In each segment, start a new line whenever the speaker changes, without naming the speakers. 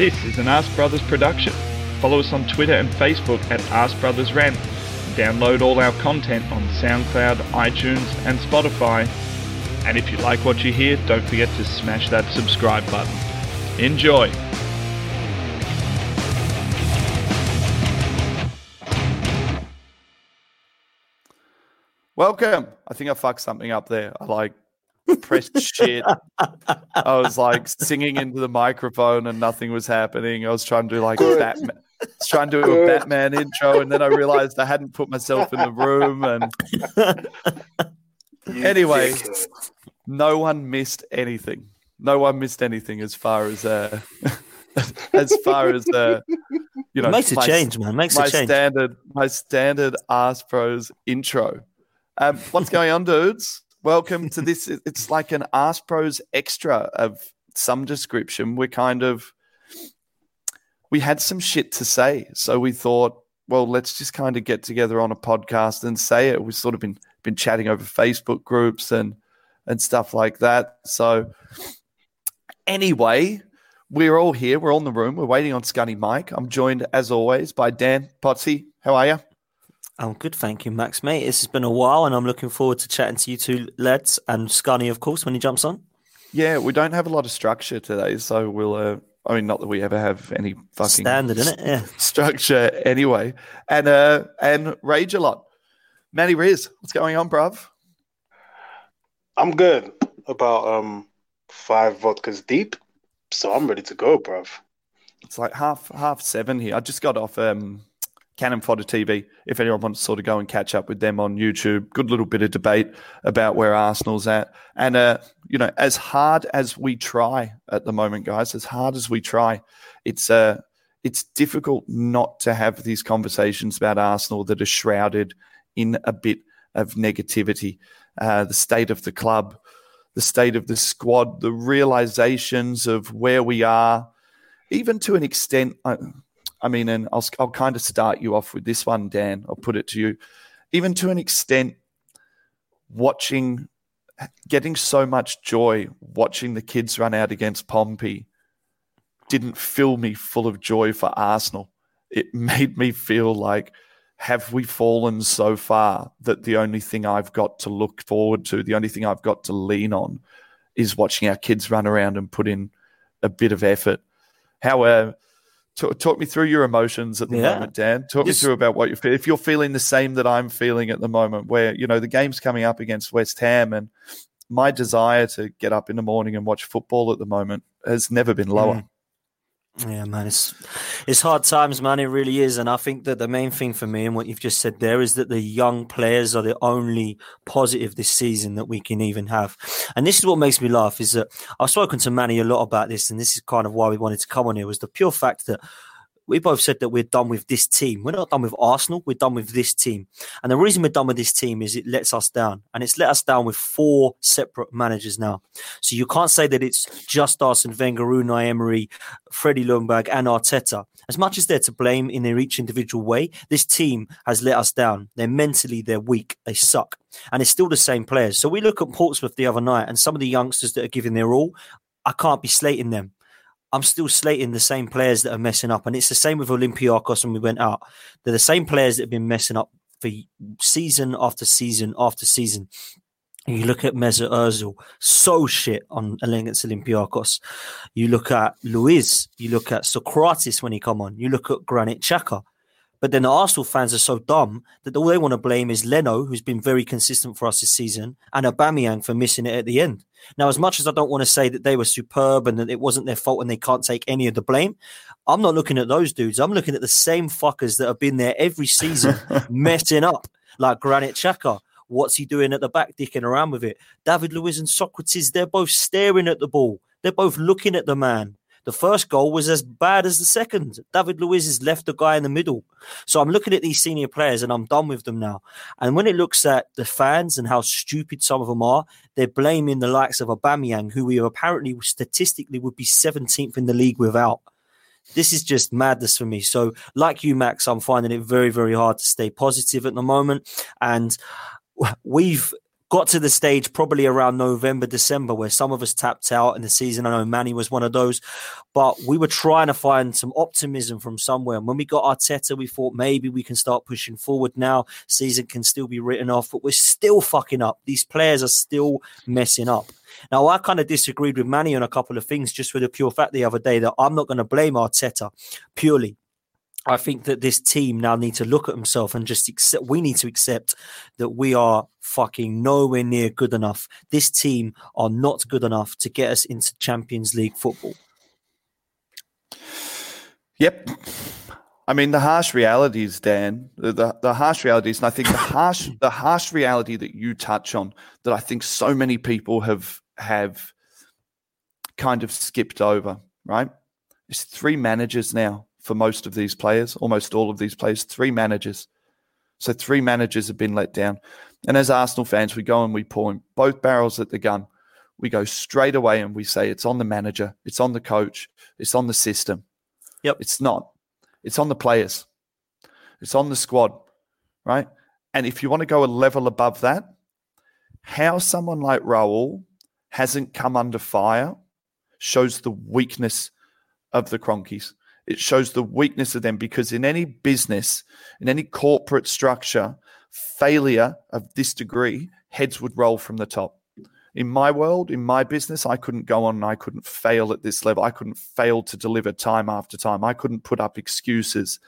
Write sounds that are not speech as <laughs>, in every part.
This is an Ask Brothers production. Follow us on Twitter and Facebook at Ask Brothers Rant. Download all our content on SoundCloud, iTunes, and Spotify. And if you like what you hear, don't forget to smash that subscribe button. Enjoy!
Welcome. I think I fucked something up there. I like pressed shit. I was like singing into the microphone and nothing was happening. I was trying to do like Batman. I was trying to do a Batman intro, and then I realized I hadn't put myself in the room. And <laughs> anyway, no one missed anything. No one missed anything as far as uh, <laughs> as far as uh, you know.
It makes a
my-
change, man. Makes
my
a change.
standard my standard Ask Pros intro. Um, what's going on, dudes? Welcome to <laughs> this. It's like an Ask Pros extra of some description. We're kind of we had some shit to say, so we thought, well, let's just kind of get together on a podcast and say it. We've sort of been been chatting over Facebook groups and and stuff like that. So anyway, we're all here. We're all in the room. We're waiting on Scunny Mike. I'm joined, as always, by Dan Potsy. How are you?
I'm good, thank you, Max, mate. This has been a while, and I'm looking forward to chatting to you two lads and Scunny, of course, when he jumps on.
Yeah, we don't have a lot of structure today, so we'll. Uh, I mean, not that we ever have any fucking
Standard, isn't it? Yeah.
structure anyway, and uh, and rage a lot. Matty Riz, what's going on, bruv?
I'm good. About um five vodkas deep, so I'm ready to go, bruv.
It's like half half seven here. I just got off um, Cannon Fodder TV. If anyone wants to sort of go and catch up with them on YouTube, good little bit of debate about where Arsenal's at. And uh, you know, as hard as we try at the moment, guys, as hard as we try, it's uh it's difficult not to have these conversations about Arsenal that are shrouded in a bit of negativity. Uh, the state of the club, the state of the squad, the realizations of where we are, even to an extent. I mean, and I'll, I'll kind of start you off with this one, Dan. I'll put it to you. Even to an extent, watching, getting so much joy watching the kids run out against Pompey didn't fill me full of joy for Arsenal. It <laughs> made me feel like, have we fallen so far that the only thing I've got to look forward to, the only thing I've got to lean on, is watching our kids run around and put in a bit of effort. How uh, talk, talk me through your emotions at the
Yeah.
moment, Dan. Talk
Just-
me through about what you feel. If you're feeling the same that I'm feeling at the moment, where you know the game's coming up against West Ham, and my desire to get up in the morning and watch football at the moment has never been lower.
Hmm. Yeah, man, it's it's hard times, man. It really is, and I think that the main thing for me and what you've just said there is that the young players are the only positive this season that we can even have. And this is what makes me laugh: is that I've spoken to Manny a lot about this, and this is kind of why we wanted to come on here. Was the pure fact that we both said that we're done with this team. We're not done with Arsenal. We're done with this team. And the reason we're done with this team is it lets us down, and it's let us down with four separate managers now. So you can't say that it's just us and Wenger, Unai Emery, Freddie Ljungberg, and Arteta. As much as they're to blame in their each individual way, this team has let us down. They're mentally, they're weak, they suck, and it's still the same players. So we look at Portsmouth the other night, and some of the youngsters that are giving their all, I can't be slating them. I'm still slating the same players that are messing up, and it's the same with Olympiacos when we went out. They're the same players that have been messing up for season after season after season. You look at Mesut Ozil, so shit on against Olympiacos. You look at Luiz, you look at Sokratis when he come on, you look at Granit Xhaka. But then the Arsenal fans are so dumb that all they want to blame is Leno, who's been very consistent for us this season, and Aubameyang for missing it at the end. Now, as much as I don't want to say that they were superb and that it wasn't their fault and they can't take any of the blame, I'm not looking at those dudes. I'm looking at the same fuckers that have been there every season <laughs> messing up, like Granit Xhaka. What's he doing at the back, dicking around with it? David Luiz and Sokratis, they're both staring at the ball. They're both looking at the man. The first goal was as bad as the second. David Luiz has left the guy in the middle. So I'm looking at these senior players and I'm done with them now. And when it looks at the fans and how stupid some of them are, they're blaming the likes of Aubameyang, who we apparently statistically would be 17th in the league without. This is just madness for me. So, like you, Max, I'm finding it very, very hard to stay positive at the moment. And we've got to the stage probably around November, December, where some of us tapped out in the season. I know Manny was one of those, but we were trying to find some optimism from somewhere. And when we got Arteta, we thought maybe we can start pushing forward now. Season can still be written off, but we're still fucking up. These players are still messing up. Now, I kind of disagreed with Manny on a couple of things just for the pure fact the other day that I'm not going to blame Arteta purely I think that this team now need to look at themselves and just accept. We need to accept that we are fucking nowhere near good enough. This team are not good enough to get us into Champions League football.
Yep. I mean the harsh realities, Dan. The, the, the harsh realities, and I think the harsh <coughs> the harsh reality that you touch on that I think so many people have have kind of skipped over. Right? It's three managers now for most of these players, almost all of these players, three managers. So three managers have been let down. And as Arsenal fans, we go and we point both barrels at the gun. We go straight away and we say it's on the manager, it's on the coach, it's on the system.
Yep.
It's not. It's on the players. It's on the squad, right? And if you want to go a level above that, how someone like Raul hasn't come under fire shows the weakness of the Kroenkes. It shows the weakness of them because in any business, in any corporate structure, failure of this degree, heads would roll from the top. In my world, in my business, I couldn't go on and I couldn't fail at this level. I couldn't fail to deliver time after time. I couldn't put up excuses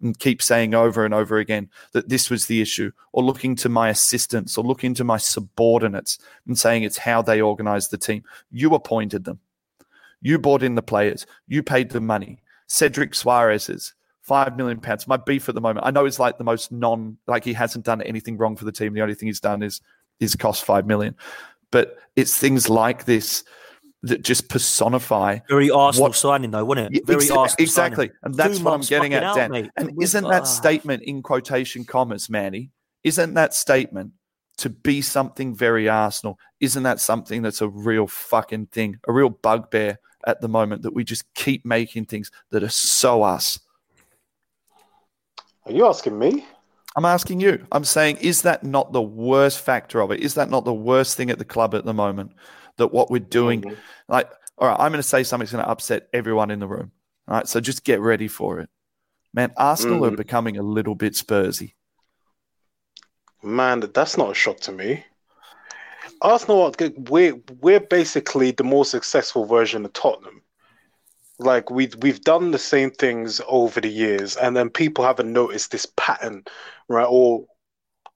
and keep saying over and over again that this was the issue, or looking to my assistants or looking to my subordinates and saying it's how they organize the team. You appointed them. You brought in the players. You paid the money. Cedric Soares's five million pounds. My beef at the moment. I know he's like the most non like he hasn't done anything wrong for the team. The only thing he's done is is cost five million. But it's things like this that just personify
very Arsenal what, signing though, wasn't it? Very
exactly,
Arsenal
exactly.
Signing.
And that's
Two
what I'm getting at,
out,
Dan.
Mate.
And isn't that
uh,
statement in quotation commas, Manny? Isn't that statement to be something very Arsenal? Isn't that something that's a real fucking thing, a real bugbear at the moment that we just keep making things that are so us.
Are you asking me?
I'm asking you. I'm saying, is that not the worst factor of it? Is that not the worst thing at the club at the moment? That what we're doing, mm-hmm. like, all right, I'm going to say something's going to upset everyone in the room. All right, so just get ready for it. Man, Arsenal mm-hmm. are becoming a little bit Spursy.
Man, that's not a shock to me. Arsenal, we're we're basically the more successful version of Tottenham. Like we've we've done the same things over the years, and then people haven't noticed this pattern, right? Or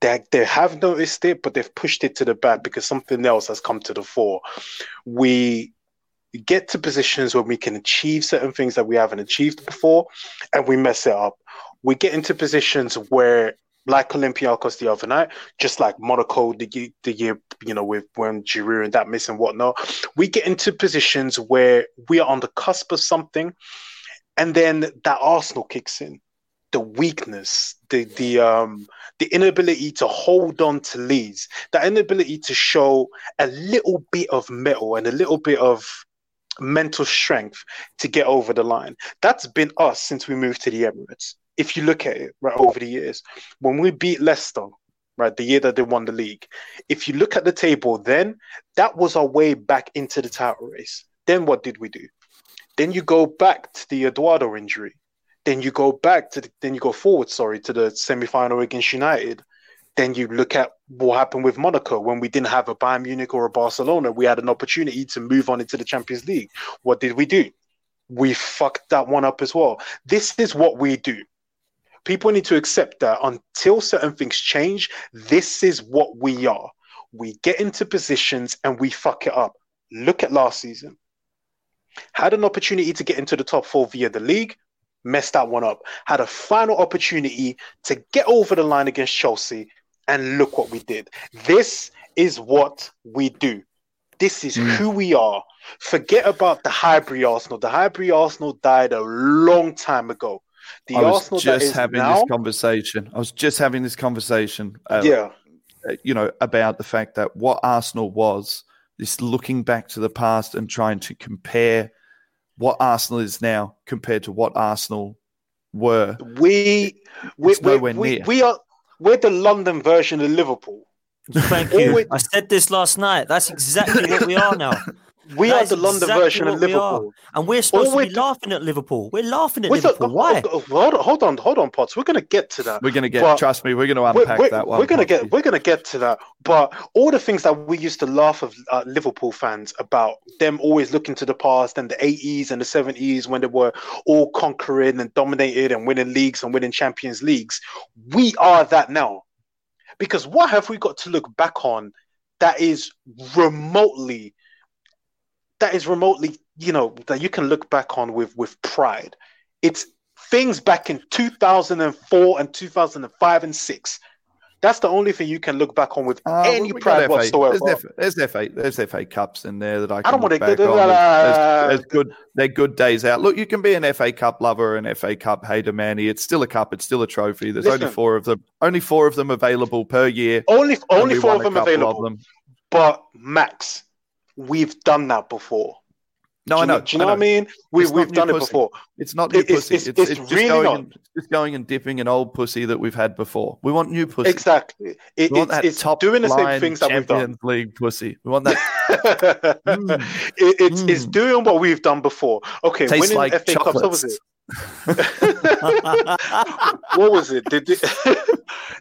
they they have noticed it, but they've pushed it to the back because something else has come to the fore. We get to positions where we can achieve certain things that we haven't achieved before, and we mess it up. We get into positions where like Olympiacos the other night, just like Monaco the the year you know with when Giroud and that miss and whatnot, we get into positions where we are on the cusp of something, and then that Arsenal kicks in, the weakness, the the um the inability to hold on to leads, the inability to show a little bit of metal and a little bit of mental strength to get over the line. That's been us since we moved to the Emirates if you look at it right over the years, when we beat Leicester, right, the year that they won the league, if you look at the table, then that was our way back into the title race. Then what did we do? Then you go back to the Eduardo injury. Then you go back to the, then you go forward, sorry, to the semi final against United. Then you look at what happened with Monaco when we didn't have a Bayern Munich or a Barcelona. We had an opportunity to move on into the Champions League. What did we do? We fucked that one up as well. This is what we do people need to accept that until certain things change, this is what we are. We get into positions and we fuck it up. Look at last season. Had an opportunity to get into the top four via the league, messed that one up. Had a final opportunity to get over the line against Chelsea, and look what we did. This is what we do. This is mm. who we are. Forget about the Highbury Arsenal. The Highbury Arsenal died a long time ago.
The I was Arsenal just having now, this conversation. I was just having this conversation.
Uh, yeah,
uh, you know about the fact that what Arsenal was. This looking back to the past and trying to compare what Arsenal is now compared to what Arsenal were.
We we we, we, we are we're the London version of Liverpool.
Thank you. I said this last night. That's exactly what we are now. <laughs>
We that are the London exactly version of Liverpool,
and we're supposed to be laughing at Liverpool. We're laughing at Liverpool. The, Why?
Oh, hold on, hold on, hold on, Potts. We're going to get to that.
We're going to get. But trust me, we're going to unpack
we're,
that one.
We're going to get. We're going to get to that. But all the things that we used to laugh at uh, Liverpool fans about them always looking to the past and the 80s and the 70s when they were all conquering and dominated and winning leagues and winning Champions Leagues. We are that now, because what have we got to look back on that is remotely that is remotely, you know, that you can look back on with with pride. It's things back in 2004 and 2005 and 6. That's the only thing you can look back on with uh, any pride whatsoever.
There's, there's FA, there's FA Cups in there that I can I don't look back on. There's, there's, good, they're good days out. Look, you can be an FA Cup lover and FA Cup hater, Manny. It's still a cup. It's still a trophy. There's Listen, only four of them. Only four of them available per year.
Only, only four of them available. Of them. But Max, we've done that before.
No, do I know.
Do you know, know. what I mean? We, we've done pussy. it before.
It's not new it, pussy. It's, it's, it's, it's really just, going and, just going and dipping an old pussy that we've had before. We want new pussy.
Exactly. It, we want that it's top doing the same things that we've done.
League pussy. We want that. <laughs>
mm. it's, mm. it's doing what we've done before. Okay,
Tastes winning like FA chocolates. Cups. What was
it? <laughs> what was it? Did, <laughs>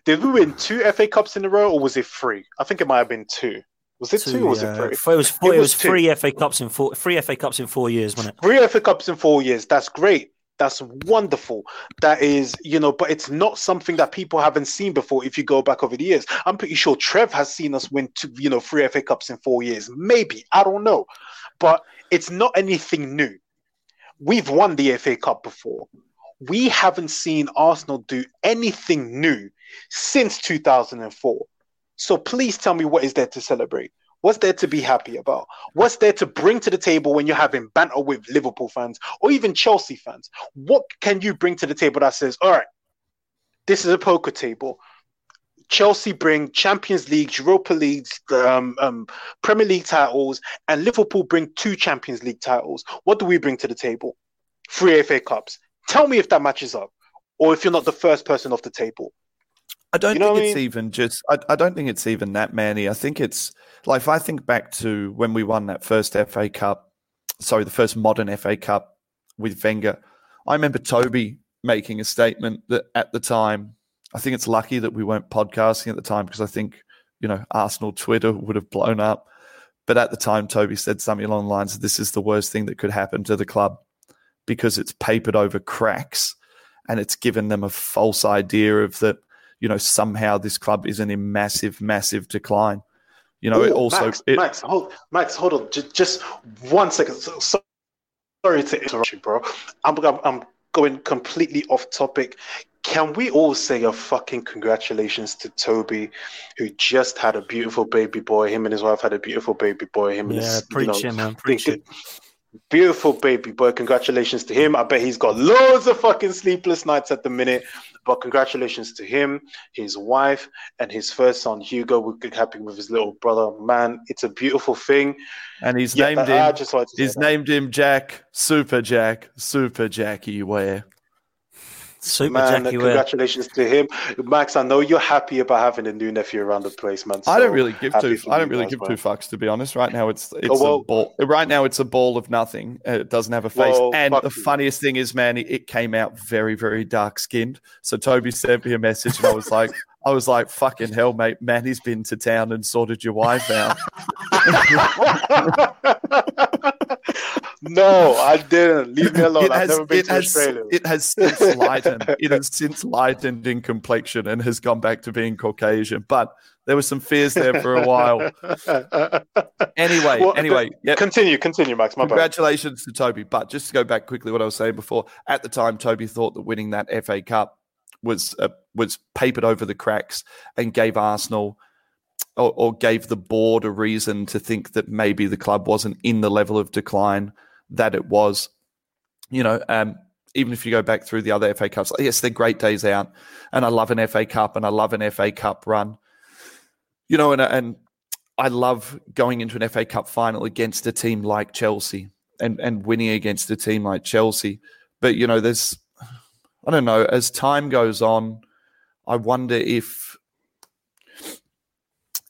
did we win two FA Cups in a row, or was it three? I think it might have been two. Was it two, two or was it uh, three?
It was four. It, it was, was three FA Cups in four. Three FA Cups in four years, wasn't it?
Three FA Cups in four years. That's great. That's wonderful. That is, you know, but it's not something that people haven't seen before. If you go back over the years, I'm pretty sure Trev has seen us win two, you know, three FA Cups in four years. Maybe I don't know, but it's not anything new. We've won the FA Cup before. We haven't seen Arsenal do anything new since 2004. So please tell me what is there to celebrate? What's there to be happy about? What's there to bring to the table when you're having banter with Liverpool fans or even Chelsea fans? What can you bring to the table that says, all right, this is a poker table. Chelsea bring Champions League, Europa League, um, um, Premier League titles, and Liverpool bring two Champions League titles. What do we bring to the table? Three FA Cups. Tell me if that matches up, or if you're not the first person off the table.
I don't you know think it's mean? even just. I, I, don't think it's even that many. I think it's like if I think back to when we won that first FA Cup, sorry, the first modern FA Cup with Wenger. I remember Toby making a statement that at the time, I think it's lucky that we weren't podcasting at the time because I think you know Arsenal Twitter would have blown up. But at the time, Toby said something along the lines of, "This is the worst thing that could happen to the club because it's papered over cracks." and it's given them a false idea of that you know, somehow this club is in a massive, massive decline. You know, Ooh, it also
Max,
it,
Max, hold, Max, hold on, just, just one second. So, so, sorry to interrupt you, bro. I'm, I'm, I'm going completely off topic. Can we all say a fucking congratulations to Toby, who just had a beautiful baby boy? Him and his wife had a beautiful baby boy. Him
yeah,
and his,
preach you know, man, preach it.
Beautiful baby boy. Congratulations to him. I bet he's got loads of fucking sleepless nights at the minute. But congratulations to him, his wife, and his first son Hugo. We're happy with his little brother. Man, it's a beautiful thing.
And he's yeah, named him. he's named him Jack, Super Jack, Super Jackie Ware.
Super
man,
Jackie
congratulations to him, Max. I know you're happy about having a new nephew around the place, man.
So I don't really give two. I don't really give two fucks to be honest. Right now, it's oh, it's oh, well, a ball. Right now, it's a ball of nothing. Uh, it doesn't have a face. Well, and the you. funniest thing is, man, it came out very, very dark skinned. So Toby sent me a message, and I was like. I was like, fucking hell, mate. Manny's been to town and sorted your wife out. <laughs> <laughs> <laughs>
no, I didn't. Leave me <laughs> alone. It I've has, never been to has, Australia.
It has since lightened. it has since lightened in complexion and has gone back to being Caucasian. But there were some fears there for a while. <laughs> anyway, well, anyway,
yep. continue, continue, Max.
My Congratulations bad. to Toby. But just to go back quickly, what I was saying before, at the time, Toby thought that winning that FA Cup was uh, was papered over the cracks and gave Arsenal or, or, gave the board a reason to think that maybe the club wasn't in the level of decline that it was. You know, um, even if you go back through the other FA Cups, yes, they're great days out, and I love an FA Cup and I love an FA Cup run. You know, and and I love going into an FA Cup final against a team like Chelsea and and winning against a team like Chelsea. But you know, there's I don't know, as time goes on, I wonder if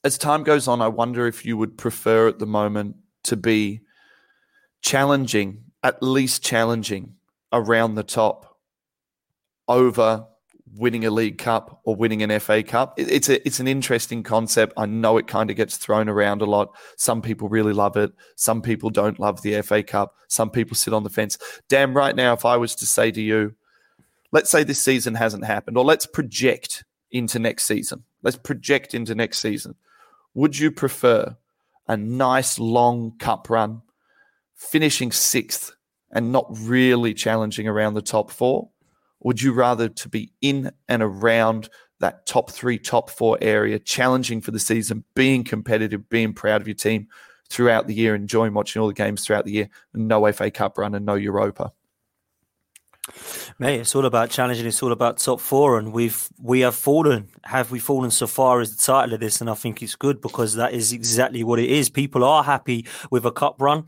as time goes on, I wonder if you would prefer at the moment to be challenging, at least challenging around the top over winning a League Cup or winning an FA Cup. It's a it's an interesting concept. I know it kind of gets thrown around a lot. Some people really love it. Some people don't love the FA Cup. Some people sit on the fence. Damn, right now, if I was to say to you, let's say this season hasn't happened, or let's project into next season. Let's project into next season. Would you prefer a nice long cup run, finishing sixth and not really challenging around the top four? Would you rather to be in and around that top three, top four area, challenging for the season, being competitive, being proud of your team throughout the year, enjoying watching all the games throughout the year, no FA Cup run and no Europa?
Mate, it's all about challenging. It's all about top four, and we've we have fallen. Have we fallen so far? as the title of this, and I think it's good because that is exactly what it is. People are happy with a cup run,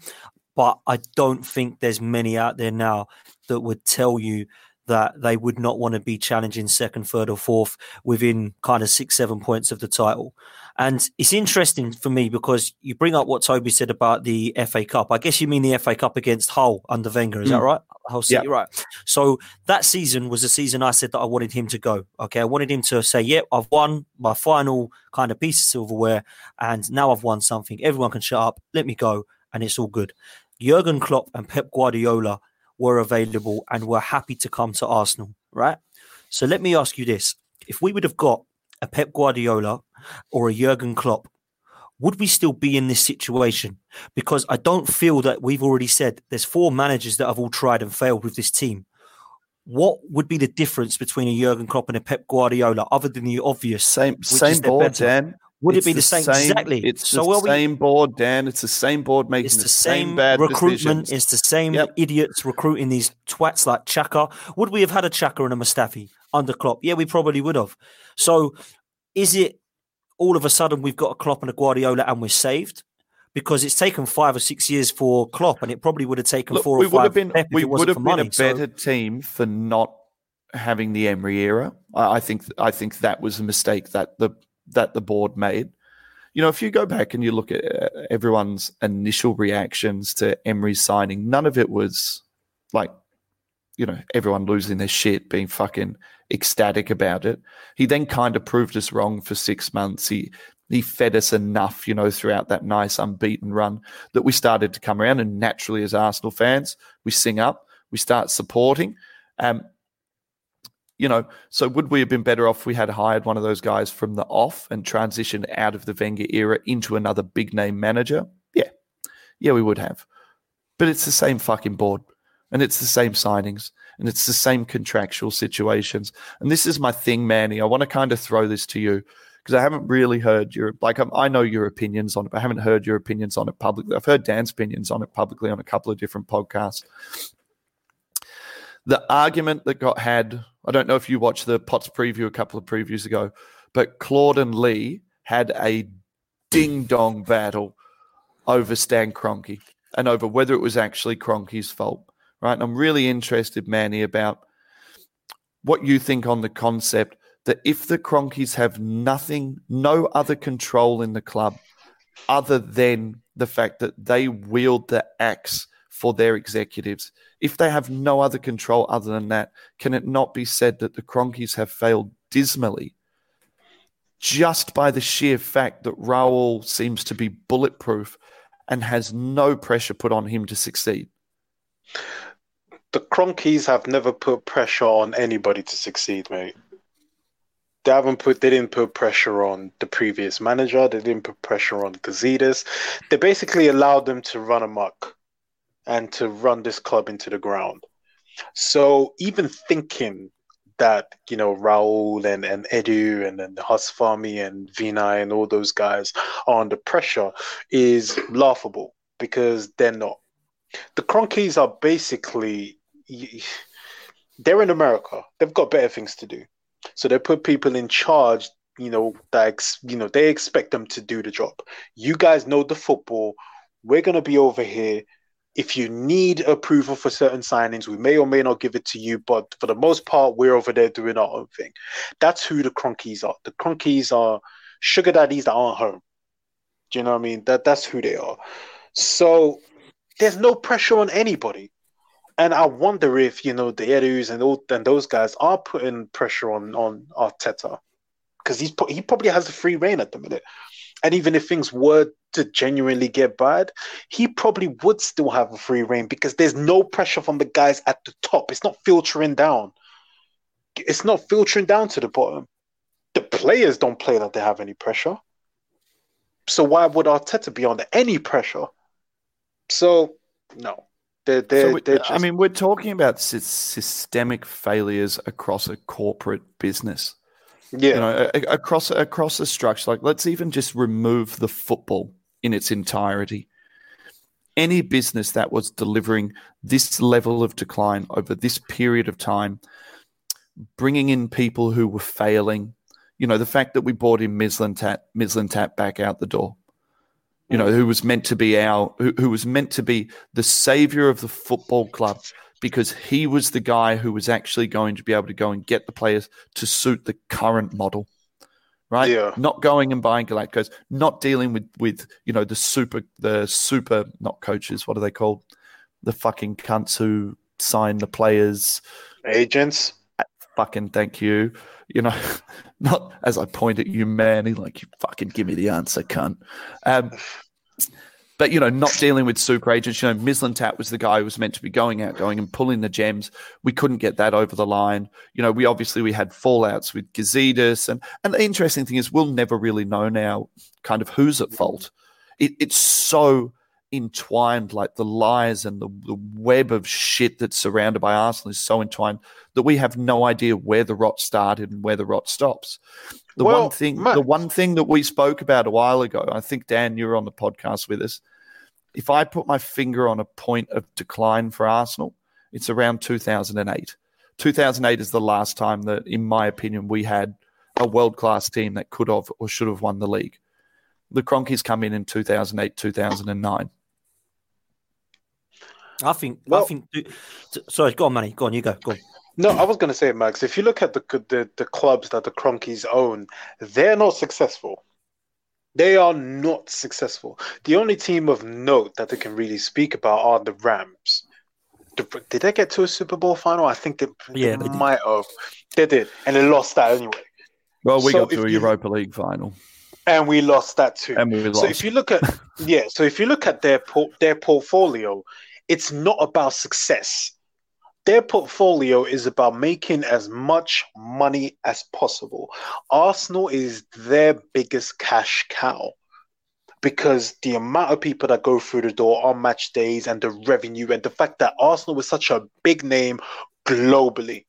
but I don't think there's many out there now that would tell you that they would not want to be challenging second, third, or fourth within kind of six, seven points of the title. And it's interesting for me because you bring up what Toby said about the FA Cup. I guess you mean the FA Cup against Hull under Wenger, is mm. that right? Hull City, yeah. right? So that season was the season I said that I wanted him to go. Okay, I wanted him to say, "Yep, yeah, I've won my final kind of piece of silverware, and now I've won something. Everyone can shut up. Let me go, and it's all good." Jurgen Klopp and Pep Guardiola were available and were happy to come to Arsenal, right? So let me ask you this: If we would have got a Pep Guardiola or a Jurgen Klopp, would we still be in this situation? Because I don't feel that we've already said there's four managers that have all tried and failed with this team. What would be the difference between a Jurgen Klopp and a Pep Guardiola, other than the obvious?
Same, same board, Dan.
Would it's it be the, the same, same, Exactly.
It's so we're the same we, board, Dan. It's the same board making it's the, the same, same, bad recruitment.
Decisions. It's the same yep. idiots recruiting these twats like Xhaka. Would we have had a Xhaka and a Mustafi under Klopp? Yeah, we probably would have. So, is it all of a sudden we've got a Klopp and a Guardiola and we're saved? Because it's taken five or six years for Klopp, and it probably would have taken Look, four or five. Been,
we would have
been
money, a better so. team for not having the Emery era. I think I think that was a mistake that the that the board made. You know, if you go back and you look at uh, everyone's initial reactions to Emery's signing, none of it was like, you know, everyone losing their shit, being fucking ecstatic about it. He then kind of proved us wrong for six months. He he fed us enough, you know, throughout that nice unbeaten run that we started to come around. And naturally, as Arsenal fans, we sing up, we start supporting. Um, you know, so would we have been better off if we had hired one of those guys from the off and transitioned out of the Wenger era into another big name manager? Yeah. Yeah, we would have. But it's the same fucking board and it's the same signings and it's the same contractual situations. And this is my thing, Manny. I want to kind of throw this to you because I haven't really heard your like I'm, i know your opinions on it, but I haven't heard your opinions on it publicly. I've heard Dan's opinions on it publicly on a couple of different podcasts. The argument that got had I don't know if you watched the Potts preview a couple of previews ago, but Claude and Lee had a ding dong battle over Stan Kroenke and over whether it was actually Kroenke's fault. Right. And I'm really interested, Manny, about what you think on the concept that if the Kroenkes have nothing, no other control in the club other than the fact that they wield the axe for their executives. If they have no other control other than that, can it not be said that the Kroenkes have failed dismally just by the sheer fact that Raul seems to be bulletproof and has no pressure put on him to succeed?
The Kroenkes have never put pressure on anybody to succeed, mate. They haven't put they didn't put pressure on the previous manager, they didn't put pressure on Gazidis. They basically allowed them to run amok and to run this club into the ground. So even thinking that you know Raul and and Edu and then Huss Fahmy and Vinai and all those guys are under pressure is laughable because they're not. The Kroenkes are basically they're in America. They've got better things to do, so they put people in charge. You know that you know they expect them to do the job. You guys know the football. We're gonna be over here if you need approval for certain signings, we may or may not give it to you, but for the most part, we're over there doing our own thing. That's who the Kroenkes are. The Kroenkes are sugar daddies that aren't home. Do you know what I mean? That that's who they are. So there's no pressure on anybody. And I wonder if you know the Edus and all and those guys are putting pressure on on Arteta because he's he probably has a free reign at the minute. And even if things were to genuinely get bad, he probably would still have a free reign because there's no pressure from the guys at the top. It's not filtering down. It's not filtering down to the bottom. The players don't play that they have any pressure. So why would Arteta be under any pressure? So no, they're, they're,
So we-
they're just,
I mean, we're talking about sy- systemic failures across a corporate business.
Yeah,
You know, across across the structure. Like, let's even just remove the football in its entirety. Any business that was delivering this level of decline over this period of time, bringing in people who were failing, you know, the fact that we brought in Mislintat, Mislintat back out the door, you know, who was meant to be our, who, who was meant to be the savior of the football club because he was the guy who was actually going to be able to go and get the players to suit the current model. Right,
Yeah.
not going and buying Galacticos, not dealing with with you know the super the super not coaches, what are they called? The fucking cunts who sign the players
agents.
fucking thank you. You know, <laughs> not as I point at you, Manny, like you fucking give me the answer, cunt. Um, but you know, not dealing with super agents. You know, Mislintat was the guy who was meant to be going out, going and pulling the gems. We couldn't get that over the line. You know, we obviously we had fallouts with Gazidis, and and the interesting thing is we'll never really know now, kind of who's at fault. It, it's so entwined, like the lies and the, the web of shit that's surrounded by Arsenal is so entwined that we have no idea where the rot started and where the rot stops. The
Well,
one thing,
Matt-
the one thing that we spoke about a while ago, I think Dan, you were on the podcast with us. If I put my finger on a point of decline for Arsenal, it's around 2008. 2008 is the last time that, in my opinion, we had a world class team that could have or should have won the league. The Kroenkes come in in 2008, 2009.
I think. Well, I
Well-
think. t- Sorry, go on, Manny. Go on. You go. Go on.
No, I was going to say, Max, if you look at the, the the clubs that the Kroenkes own, they're not successful. They are not successful. The only team of note that they can really speak about are the Rams. Did they get to a Super Bowl final? I think they, they
Yeah, they did.
might have. They did, and they lost that anyway.
Well, we
So
got to
if
a
you-
Europa League final
And we lost that too.
and we lost.
So if you look at yeah, so if you look at their por- their portfolio, it's not about success. Their portfolio is about making as much money as possible. Arsenal is their biggest cash cow because the amount of people that go through the door on match days and the revenue and the fact that Arsenal is such a big name globally.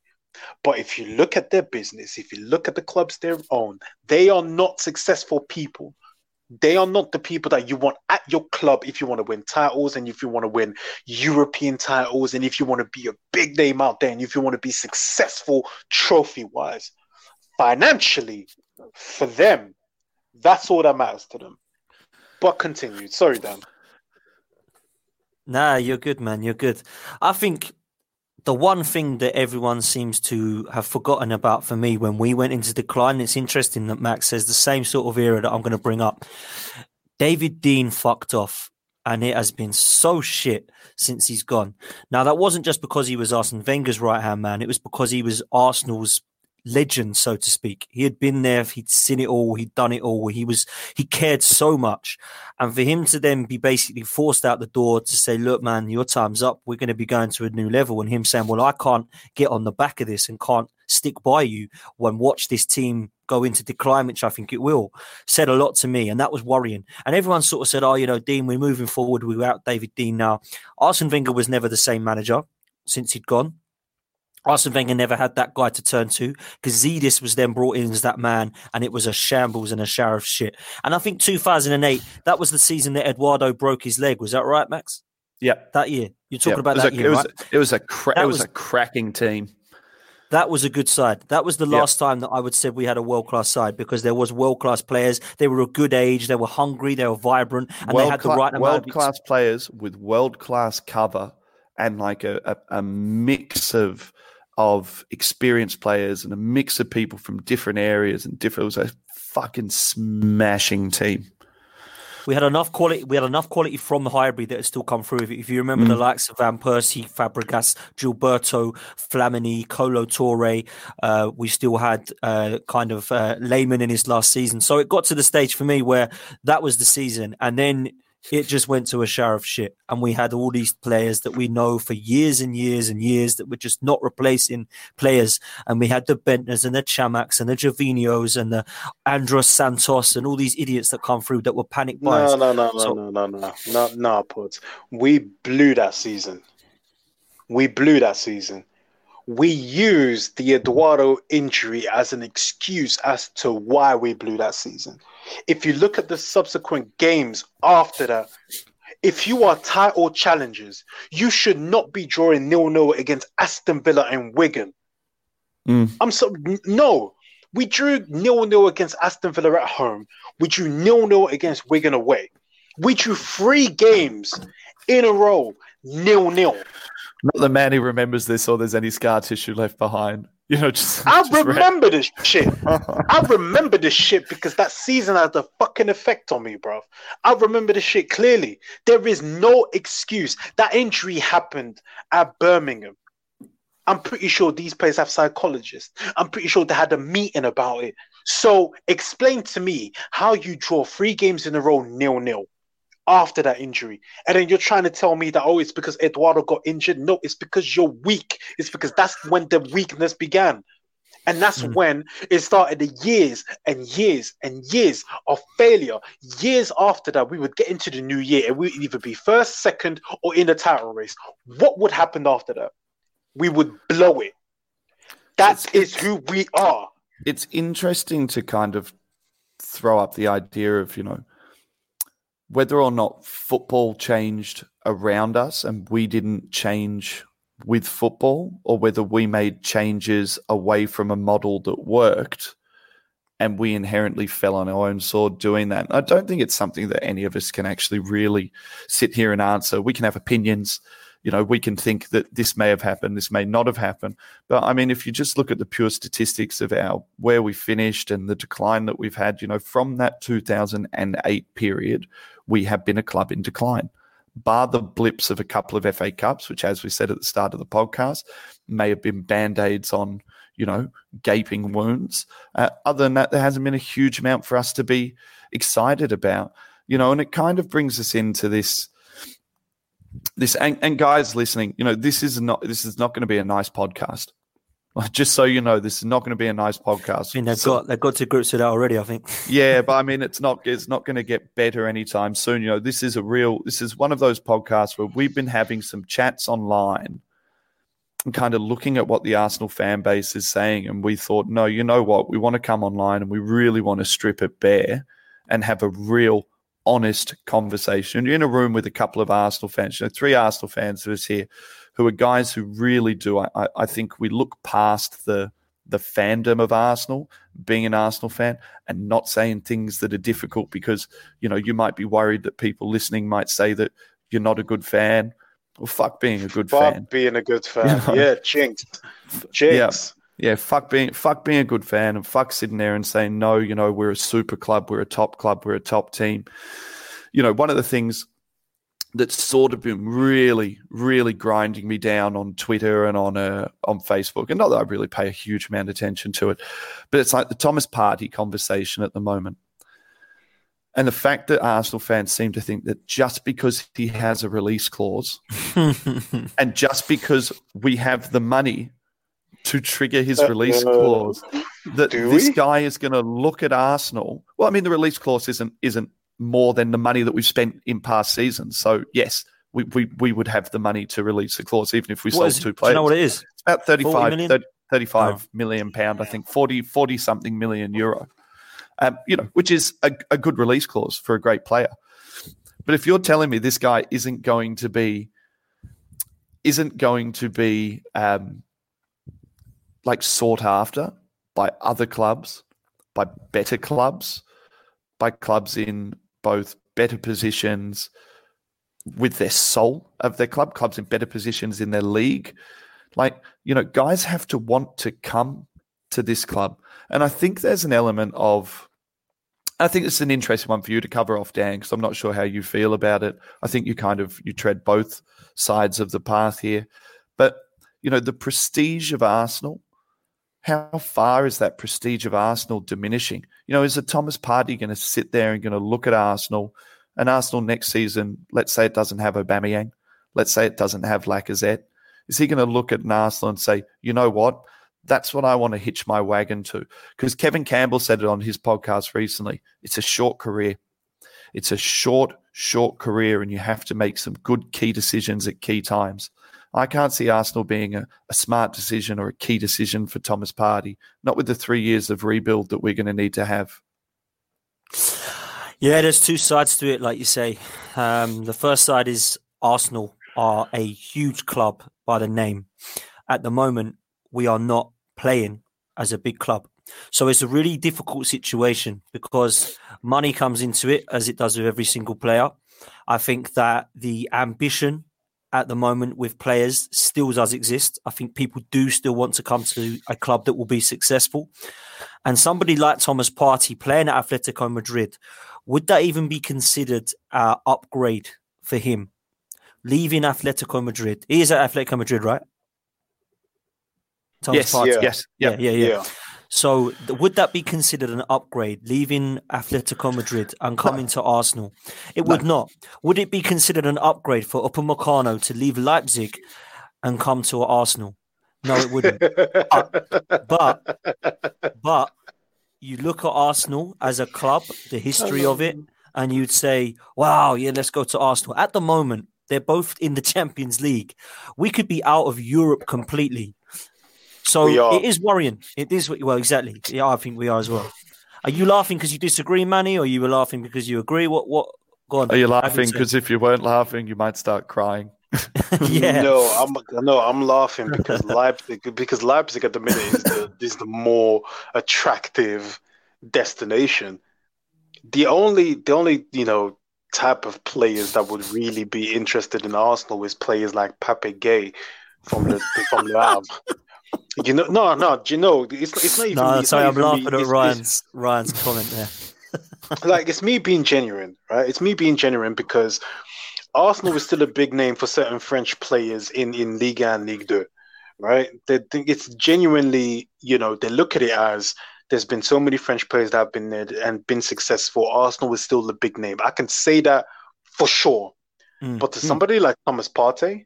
But if you look at their business, if you look at the clubs they own, they are not successful people. They are not the people that you want at your club if you want to win titles and if you want to win European titles and if you want to be a big name out there and if you want to be successful trophy wise. Financially, for them, that's all that matters to them. But continue. Sorry, Dan.
Nah, you're good, man. You're good. I think the one thing that everyone seems to have forgotten about for me when we went into decline, it's interesting that Max says the same sort of era that I'm going to bring up. David Dein fucked off, and it has been so shit since he's gone. Now, that wasn't just because he was Arsene Wenger's right hand man, it was because he was Arsenal's legend, so to speak. He had been there, he'd seen it all, he'd done it all. He was he cared so much. And for him to then be basically forced out the door to say, Look, man, your time's up, we're going to be going to a new level. And him saying, Well, I can't get on the back of this and can't stick by you when watch this team go into decline, which I think it will, said a lot to me. And that was worrying. And everyone sort of said, Oh, you know, Dein, we're moving forward We're without David Dein now. Arsene Wenger was never the same manager since he'd gone. Arsene Wenger never had that guy to turn to because Zedis was then brought in as that man, and it was a shambles and a shower of shit. And I think 2008, that was the season that Eduardo broke his leg. Was that right, Max?
yeah,
That year you're talking
yeah.
about that
a,
year,
it was,
right?
it was a cra- it was,
was-
a cracking team.
That was a good side. That was the
Yeah.
last time that I would say we had a world class side because there was world class players. They were a good age. They were hungry. They were vibrant, and they had the right amount
world class players with world class cover and like a, a, a mix of of experienced players and a mix of people from different areas and different. It was a fucking smashing team.
we had enough quality. We had enough quality from the Highbury that has still come through. If, you remember
Mm.
the likes of Van Persie, Fabregas, Gilberto, Flamini, Kolo Toure, uh, we still had uh, kind of uh, Lehmann in his last season. So it got to the stage for me where that was the season, and then it just went to a shower of shit. And we had all these players that we know for years and years and years that were just not replacing players. And we had the Bendtners and the Chamakhs and the Javinios and the Andros Santos and all these idiots that come through that were panic buyers.
No, no, no, no,
So-
no, no, no, no, no, Pods. We blew that season. We blew that season. We used the Eduardo injury as an excuse as to why we blew that season. If you look at the subsequent games after that, if you are title challengers, you should not be drawing nil-nil against Aston Villa and Wigan.
Mm.
I'm so no. We drew nil-nil against Aston Villa at home. We drew nil-nil against Wigan away. We drew three games in a row nil-nil.
Not the man who remembers this or there's any scar tissue left behind. <laughs> You know, just.
I
just re-
remember this shit. <laughs> I remember this shit because that season had a fucking effect on me, bro. I remember this shit clearly. There is no excuse. That injury happened at Birmingham. I'm pretty sure these players have psychologists. I'm pretty sure they had a meeting about it. So explain to me how you draw three games in a row nil nil after that injury. And then you're trying to tell me that, oh, it's because Eduardo got injured. No, it's because you're weak. It's because that's when the weakness began. And that's
Mm.
when it started the years and years and years of failure. Years after that, we would get into the new year and we would either be first, second, or in the title race. What would happen after that? We would blow it. That
It's-
is who we are.
it's interesting to kind of throw up the idea of you know whether or not football changed around us and we didn't change with football or whether we made changes away from a model that worked and we inherently fell on our own sword doing that. I don't think it's something that any of us can actually really sit here and answer. We can have opinions. You know, we can think that this may have happened, this may not have happened. But I mean, if you just look at the pure statistics of our where we finished and the decline that we've had, you know, from that 2008 period, we have been a club in decline. Bar the blips of a couple of FA Cups, which, as we said at the start of the podcast, may have been band aids on, you know, gaping wounds. Uh, other than that, there hasn't been a huge amount for us to be excited about, you know, and it kind of brings us into this this and, and guys listening, you know, this is not this is not going to be a nice podcast. <laughs> Just so you know, this is not going to be a nice podcast.
I mean, they've
So-
got they've got to grips with that already. I think. <laughs>
yeah, but I mean, it's not it's not going to get better anytime soon. You know, this is a real this is one of those podcasts where we've been having some chats online and kind of looking at what the Arsenal fan base is saying, and we thought, no, you know what, we want to come online and we really want to strip it bare and have a real honest conversation. You're in a room with a couple of Arsenal fans, you know, three Arsenal fans of us here, who are guys who really do. I, I, think we look past the the fandom of Arsenal, being an Arsenal fan, and not saying things that are difficult because you know you might be worried that people listening might say that you're not a good fan. Well, fuck being a good
Fuck
fan.
being a good <laughs> fan.
Yeah.
Yeah, jinxed. Jinx.
Yeah, fuck being fuck being a good fan and fuck sitting there and saying no. You know, we're a super club, we're a top club, we're a top team. You know, one of the things that's sort of been really, really grinding me down on Twitter and on uh, on Facebook, and not that I really pay a huge amount of attention to it, but it's like the Thomas Partey conversation at the moment. And the fact that Arsenal fans seem to think that just because he has a release clause <laughs> and just because we have the money to trigger his release
Uh,
clause, that this guy is going to look at Arsenal. Well, I mean, the release clause isn't isn't more than the money that we've spent in past seasons. So yes, we we, we would have the money to release the clause even if we
What
sold
is,
two
do you know what it is?
It's about 35
million?
30 35
Oh.
million pound, I think 40 40 something million euro. Um, you know, which is a, a good release clause for a great player. But if you're telling me this guy isn't going to be isn't going to be um, like sought after by other clubs, by better clubs, by clubs in both better positions with their soul of their club, clubs in better positions in their league. Like, you know, guys have to want to come to this club. And I think there's an element of I think it's an interesting one for you to cover off, Dan, because I'm not sure how you feel about it. I think you kind of you tread both sides of the path here, but you know the prestige of Arsenal. How far is that prestige of Arsenal diminishing? You know, is a Thomas Partey going to sit there and going to look at Arsenal and Arsenal next season? Let's say it doesn't have Aubameyang. Let's say it doesn't have Lacazette. Is he going to look at an Arsenal and say, you know what? That's what I want to hitch my wagon to. Because Kevin Campbell said it on his podcast recently. It's a short career. It's a short, short career, and you have to make some good key decisions at key times. I can't see Arsenal being a, a smart decision or a key decision for Thomas Partey, not with the three years of rebuild that we're going to need to have.
Yeah, there's two sides to it, like you say. Um, the first side is Arsenal are a huge club by the name. At the moment, we are not playing as a big club. So it's a really difficult situation because money comes into it as it does with every single player. I think that the ambition at the moment with players still does exist. I think people do still want to come to a club that will be successful. And somebody like Thomas Partey playing at Atletico Madrid, would that even be considered an upgrade for him? Leaving Atletico Madrid. He is at Atletico Madrid, right?
Thomas yes, Partey.
Yeah.
yes,
yeah, yeah, yeah. yeah. So would that be considered an upgrade, leaving Atletico Madrid and coming to Arsenal? It would not. Would it be considered an upgrade for Upamecano to leave Leipzig and come to Arsenal? No, it wouldn't. but, but, but you look at Arsenal as a club, the history of it, and you'd say, "Wow, yeah, let's go to Arsenal." At the moment, they're both in the <laughs> Champions League. We could be out of Europe completely so it is worrying. It is well, exactly. Yeah, I think we are as well. Are you laughing because you disagree, Manny, or you were laughing because you agree? What? What? Go on.
Are you laughing because if you weren't laughing, you might start crying? <laughs>
yeah. No, I'm no, I'm laughing because <laughs> Leipzig because Leipzig at the minute is the is the more attractive destination. The only the only you know type of players that would really be interested in Arsenal is players like Pape Gueye from the from Le Havre. <laughs> You know, no, no. Do you know? It's, it's not even.
No,
it's
sorry,
I'm
laughing
me.
at Ryan's Ryan's comment there. <laughs>
like it's me being genuine, right? It's me being genuine because Arsenal is still a big name for certain French players in in Liga and Ligue 2, right? They think it's genuinely, you know, they look at it as there's been so many French players that have been there and been successful. Arsenal is still the big name. I can say that for sure. Mm. But to mm. somebody like Thomas Partey,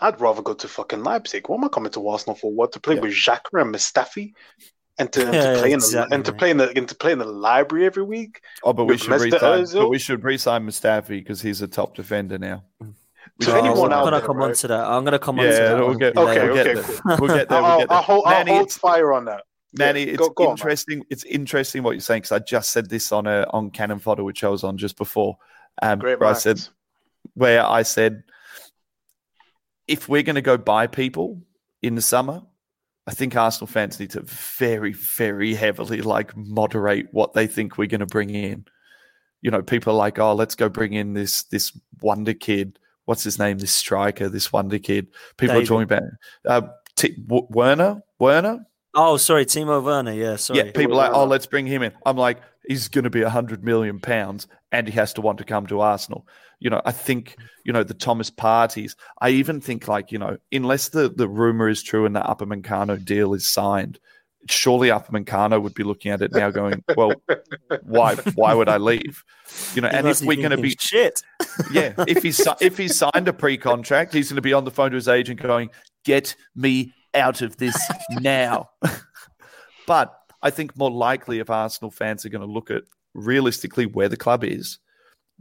I'd rather go to fucking Leipzig. What am I coming to Arsenal for? What to play yeah. with Xhaka and Mustafi? And to, and to play exactly, in the, and to play in the and to play in the library every week.
Oh, but we should resign. But we should resign Mustafi because he's a top defender now.
So anyone
I'm
gonna
come
right?
on to that. I'm gonna come
yeah,
on to that.
We'll get,
okay,
we'll
okay,
get
cool.
We'll get there.
We'll
get there.
I'll, hold, Manny, I'll hold fire on that.
Manny, yeah, it's go, go interesting. On, it's interesting what you're saying because I just said this on a on Cannon Fodder, which I was on just before. Um,
Great
where I said where I said if we're going to go buy people in the summer, I think Arsenal fans need to very, very heavily like moderate what they think we're going to bring in. You know, people are like, "Oh, let's go bring in this this wonder kid. What's his name? This striker, this wonder kid." People David. are talking about uh, T- w- Werner. Werner.
Oh, sorry, Timo Werner. Yeah, sorry.
Yeah, people are like, "Oh, let's bring him in." I'm like, he's going to be a hundred million pounds, and he has to want to come to Arsenal you know, I think, you know, the Thomas Parteys, I even think like, you know, unless the, the rumor is true and the Upamecano deal is signed, surely Upamecano would be looking at it now going, well, why, why would I leave? You know, he and if we're going to be
shit, <laughs>
yeah, if he's, if he's signed a pre-contract, he's going to be on the phone to his agent going, get me out of this now. <laughs> but I think more likely if Arsenal fans are going to look at realistically where the club is,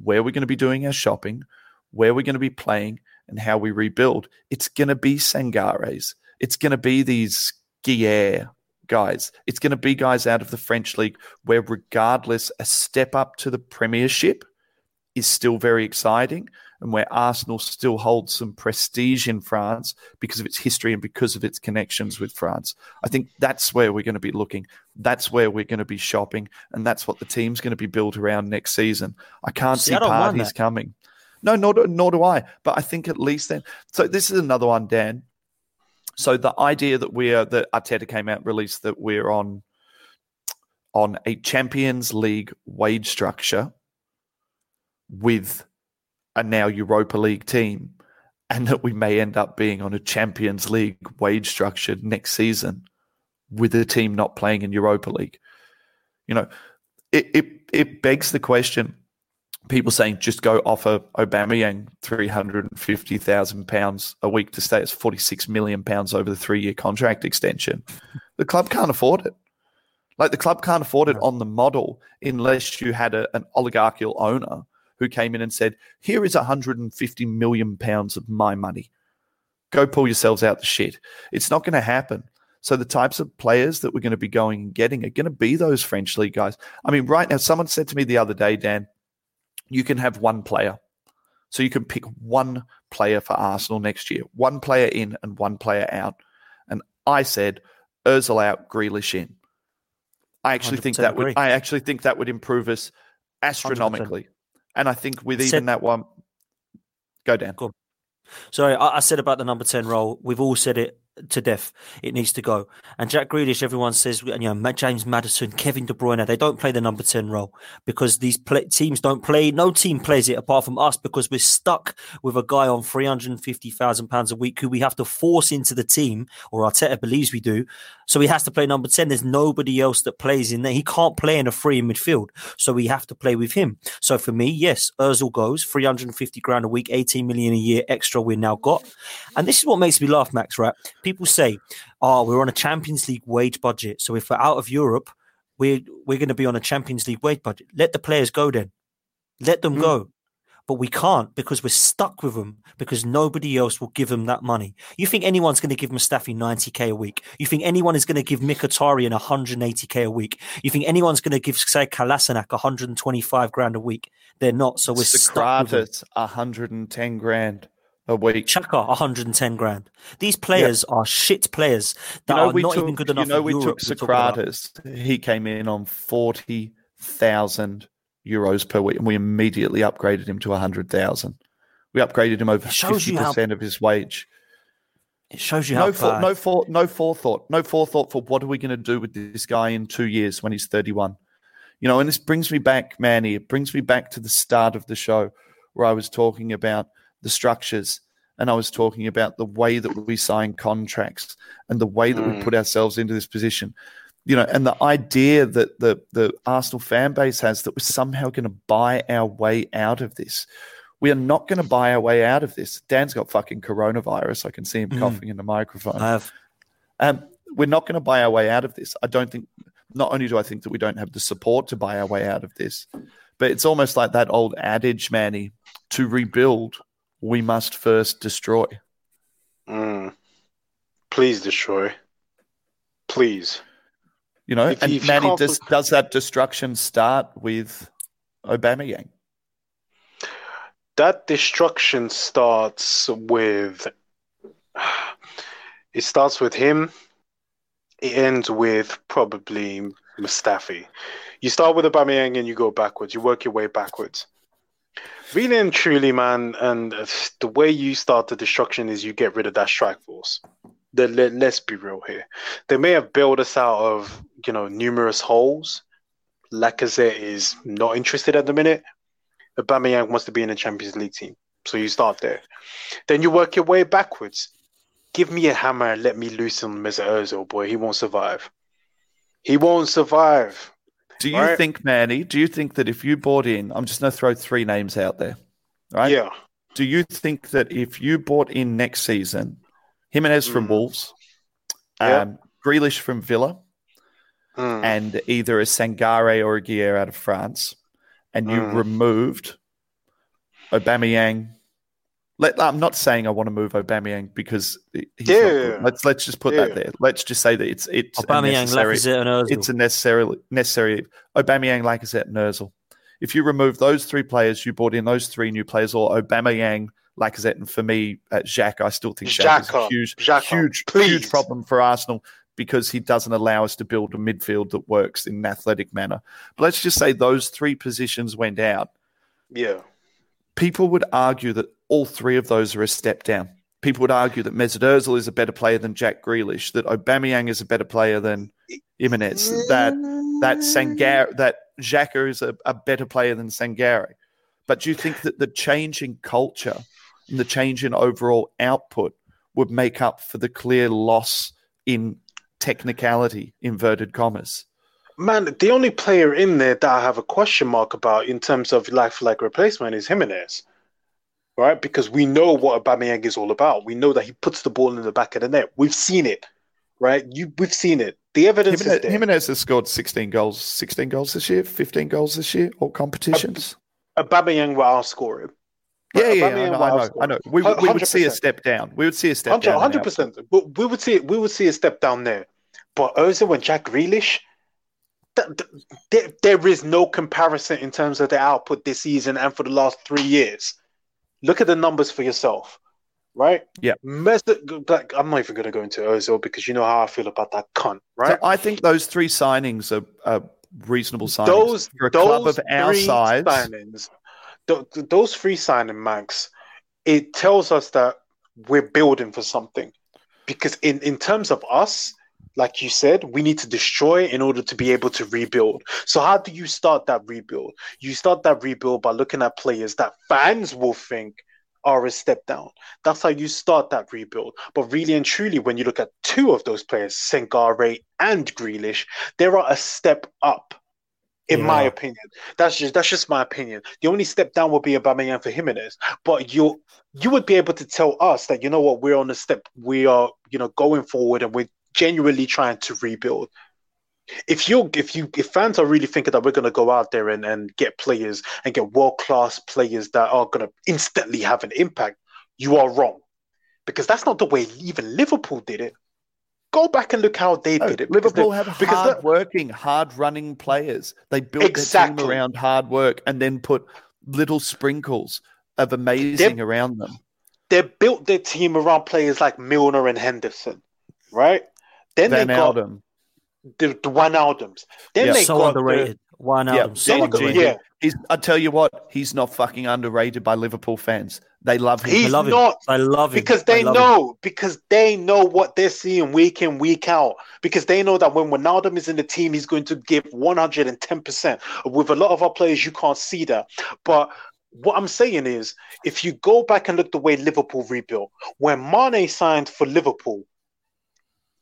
where we're going to be doing our shopping, where we're going to be playing, and how we rebuild. It's going to be Sangares. It's going to be these Gueye guys. It's going to be guys out of the French league where, regardless, a step up to the Premiership is still very exciting and where Arsenal still holds some prestige in France because of its history and because of its connections with France. I think that's where we're going to be looking. That's where we're going to be shopping, and that's what the team's going to be built around next season. I can't see, see Parteys coming. No, nor do, nor do I. But I think at least then. So this is another one, Dan. So the idea that we're that Arteta came out and released that we're on on a Champions League wage structure with a now Europa League team, and that we may end up being on a Champions League wage structure next season with a team not playing in Europa League. You know, it it, it begs the question. People saying just go offer Aubameyang three hundred and fifty thousand pounds a week to stay. It's forty six million pounds over the three year contract extension. The club can't afford it. Like the club can't afford it on the model unless you had a, an oligarchical owner who came in and said, "Here is 150 million pounds of my money. Go pull yourselves out the shit." It's not going to happen. So the types of players that we're going to be going and getting are going to be those French league guys. I mean, right now, someone said to me the other day, Dan, you can have one player. So you can pick one player for Arsenal next year, one player in and one player out. And I said, Özil out, Grealish in. I actually think that
agree.
would I actually think that would improve us astronomically. And I think with even
Said-
that one, go down.
Go Sorry, I, I said about the number 10 role. We've all said it to death. It needs to go. And Jack Grealish, everyone says, you know, James Maddison, Kevin De Bruyne, they don't play the number 10 role because these play- teams don't play. No team plays it apart from us because we're stuck with a guy on £350,000 a week who we have to force into the team, or Arteta believes we do. So he has to play number 10. There's nobody else that plays in there. He can't play in a free midfield. So we have to play with him. So for me, yes, Ozil goes 350 grand a week, 18 million a year extra we now got. And this is what makes me laugh, Max, right? People say, oh, we're on a Champions League wage budget. So if we're out of Europe, we're, we're going to be on a Champions League wage budget. Let the players go then. Let them
Mm.
go. But we can't because we're stuck with them because nobody else will give them that money. You think anyone's going to give Mustafi 90k a week? You think anyone is going to give Mkhitaryan 180k a week? You think anyone's going to give, say, Kolasinac 125 grand a week? They're not. So we're stuck with them.
Sokratis, 110 grand a week.
Xhaka 110 grand. These players are shit players that
you know,
are not
took,
even good enough.
You know, we
Europe
took
to.
Sokratis. He came in on 40,000 euros per week, and we immediately upgraded him to 100,000. We upgraded him over
It shows you how-
50% of his wage.
It shows you how
No, for,
bad.
no, for, no forethought. No forethought for what are we going to do with this guy in two years when he's 31. You know, and this brings me back, Manny. It brings me back to the start of the show where I was talking about the structures and I was talking about the way that we sign contracts and the way that we
Mm.
put ourselves into this position. You know, and the idea that the the Arsenal fan base has that we're somehow going to buy our way out of this. We are not going to buy our way out of this. Dan's got fucking coronavirus. I can see him
Mm.
coughing in the microphone.
I have.
Um, we're not going to buy our way out of this. I don't think. Not only do I think that we don't have the support to buy our way out of this, but it's almost like that old adage, Manny. To rebuild, we must first destroy.
Mm. Please destroy. Please.
You know,
If
and
if
Manny, does, does that destruction start with Aubameyang?
That destruction starts with. It starts with him. It ends with probably Mustafi. You start with Aubameyang and you go backwards. You work your way backwards. Really and truly, man, and the way you start the destruction is you get rid of that strike force. The, let, let's be real here. They may have bailed us out of, you know, numerous holes. Lacazette is not interested at the minute. Aubameyang wants to be in a Champions League team, so you start there. Then you work your way backwards. Give me a hammer and let me loosen Mesut Ozil, boy. He won't survive. He won't survive.
Do you
Right.
think, Manny? Do you think that if you bought in, I'm just going to throw three names out there, right?
Yeah.
Do you think that if you bought in next season, Jimenez from
Mm.
Wolves,
Yeah.
um, Grealish from Villa,
Mm.
and either a Sangare or a Gueye out of France, and you
Mm.
removed Aubameyang. Let, I'm not saying I want to move Aubameyang because he's not good.
Yeah.
Let's let's just put
Yeah.
that there. Let's just say that it's it's a
Aubameyang,
necessary,
Lacazette, and Ozil.
it's a necessarily necessary Aubameyang, Lacazette, and Özil. If you remove those three players, you brought in those three new players, or Aubameyang, Lacazette, and for me, uh, Xhaka. I still think Xhaka is a huge,
Xhaka,
huge,
please.
huge problem for Arsenal because he doesn't allow us to build a midfield that works in an athletic manner. But let's just say those three positions went out.
yeah.
People would argue that all three of those are a step down. People would argue that Mesut Ozil is a better player than Jack Grealish, that Aubameyang is a better player than Jimenez that that Sangar that Xhaka is a, a better player than Sangare. But do you think that the change in culture and the change in overall output would make up for the clear loss in technicality, inverted commas?
Man, the only player in there that I have a question mark about in terms of like for like replacement is Jimenez. Right? Because we know what Aubameyang is all about. We know that he puts the ball in the back of the net. We've seen it. Right? You we've seen it. The evidence
Jimenez,
is there.
Jimenez has scored 16 goals, 16 goals this year, 15 goals this year, all competitions.
Aubameyang will outscore him.
yeah, yeah, I know, I know, I know. We, would- we would see a step down. We would see a step down.
Hundred percent. We would see we would see a step down there. But Ozil and Jack Grealish, there, there is no comparison in terms of the output this season and for the last three years. Look at the numbers for yourself, right?
Yeah.
Mes- like, I'm not even going to go into Ozil because you know how I feel about that cunt, right?
So I think those three signings are, are reasonable signings
those
for a
those
club of our
three
size.
signings, th- th- those three signing max, it tells us that we're building for something. Because in in terms of us, like you said, we need to destroy in order to be able to rebuild. So how do you start that rebuild? You start that rebuild by looking at players that fans will think are a step down. That's how you start that rebuild. But really and truly, when you look at two of those players, Sangare and Grealish, they are a step up. In
Yeah.
my opinion, that's just that's just my opinion. The only step down will be Aubameyang for Jimenez, but you you would be able to tell us that you know what we're on a step, we are you know going forward, and we're genuinely trying to rebuild. If you if you if fans are really thinking that we're going to go out there and, and get players and get world class players that are going to instantly have an impact, you are wrong, because that's not the way even Liverpool did it. Go back and look how they
No,
did it.
Liverpool
they-
have
because
hard working, hard running players. They built their team around hard work and then put little sprinkles of amazing around them.
they built their team around players like Milner and Henderson, right? Then
Van
they got
Alden.
the, the Wijnaldums. Then
Yeah.
they
so
got the-
underrated. One
Yeah,
Adam, so
then you got-
underrated.
yeah.
He's, I tell you what, he's not fucking underrated by Liverpool fans. They love him.
I
He's
love him.
not
I love him
because they
love him.
know because they know what they're seeing week in week out because they know that when Wijnaldum is in the team he's going to give 110% with a lot of our players you can't see that but what I'm saying is if you go back and look the way Liverpool rebuilt when Mane signed for Liverpool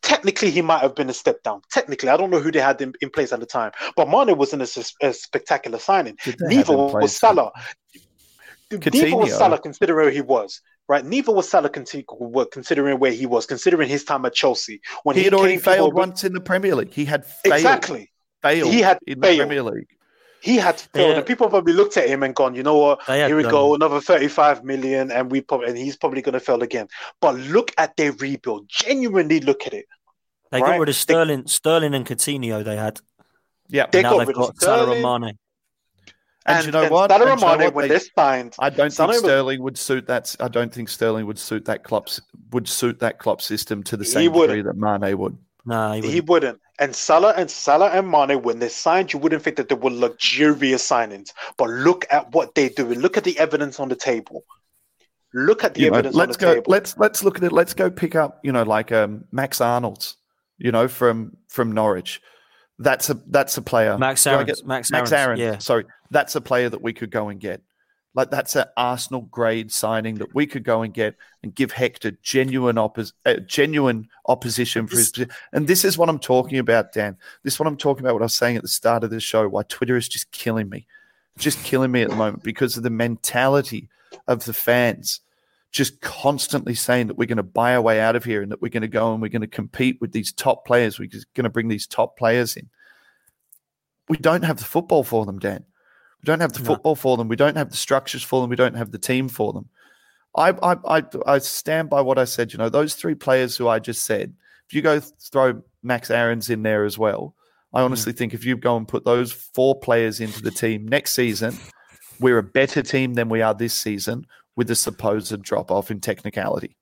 technically he might have been a step down technically I don't know who they had in, in place at the time but Mane wasn't a, a spectacular signing
Did they have
neither was? Salah neither was. Salah considering where he was right? Neither was Salah considering where he was, considering his time at Chelsea when
He had already
people
failed
were-
once in the Premier League. He had failed,
Exactly,
failed
He had
in the. Premier League.
He had failed,
Yeah.
and people probably looked at him and gone, you know what? Here we
done-
go, another thirty-five million, and we probably and he's probably going to fail again. But look at their rebuild. Genuinely look at it.
They
Right.
got rid of Sterling, Sterling and Coutinho. They had.
Yeah.
They
now
got
they've
rid of
got Salah
Sterling.
and Mane.
And, you know what?
Salah
And you know
and Mane,
what?
when
They-
signed,
I don't
Salah
think
was-
Sterling would suit that. I don't think Sterling would suit that Klopp would suit that Klopp system to the same
wouldn't.
degree that Mane would.
Nah, he
he
wouldn't.
Wouldn't. And Salah and Salah and Mane, when they're signed, you wouldn't think that they were luxurious signings. But look at what they do. And look at the evidence on the table. Look at the
You know,
evidence
let's
on the
go.
table.
Let's let's look at it. Let's go pick up. You know, like um, Max Arnold's. You know, from from Norwich. That's a that's a player.
Max
Do I
Aaron's.
get-
Max,
Max Aaron.
Yeah.
Sorry, that's a player that we could go and get. Like that's an Arsenal grade signing that we could go and get and give Hector genuine oppos- uh, genuine opposition for his.
This-
posi- And this is what I'm talking about, Dan. This is what I'm talking about. What I was saying at the start of the show. Why Twitter is just killing me, just killing me at the moment because of the mentality of the fans. Just constantly saying that we're going to buy our way out of here and that we're going to go and we're going to compete with these top players. We're just going to bring these top players in we don't have the football for them, Dan. We don't have the
No.
football for them. We don't have the structures for them. We don't have the team for them. I, I, I, I stand by what I said. You know, those three players who I just said, if you go throw Max Aarons in there as well, I mm. honestly think if you go and put those four players into the team next season, we're a better team than we are this season with the supposed drop off in technicality.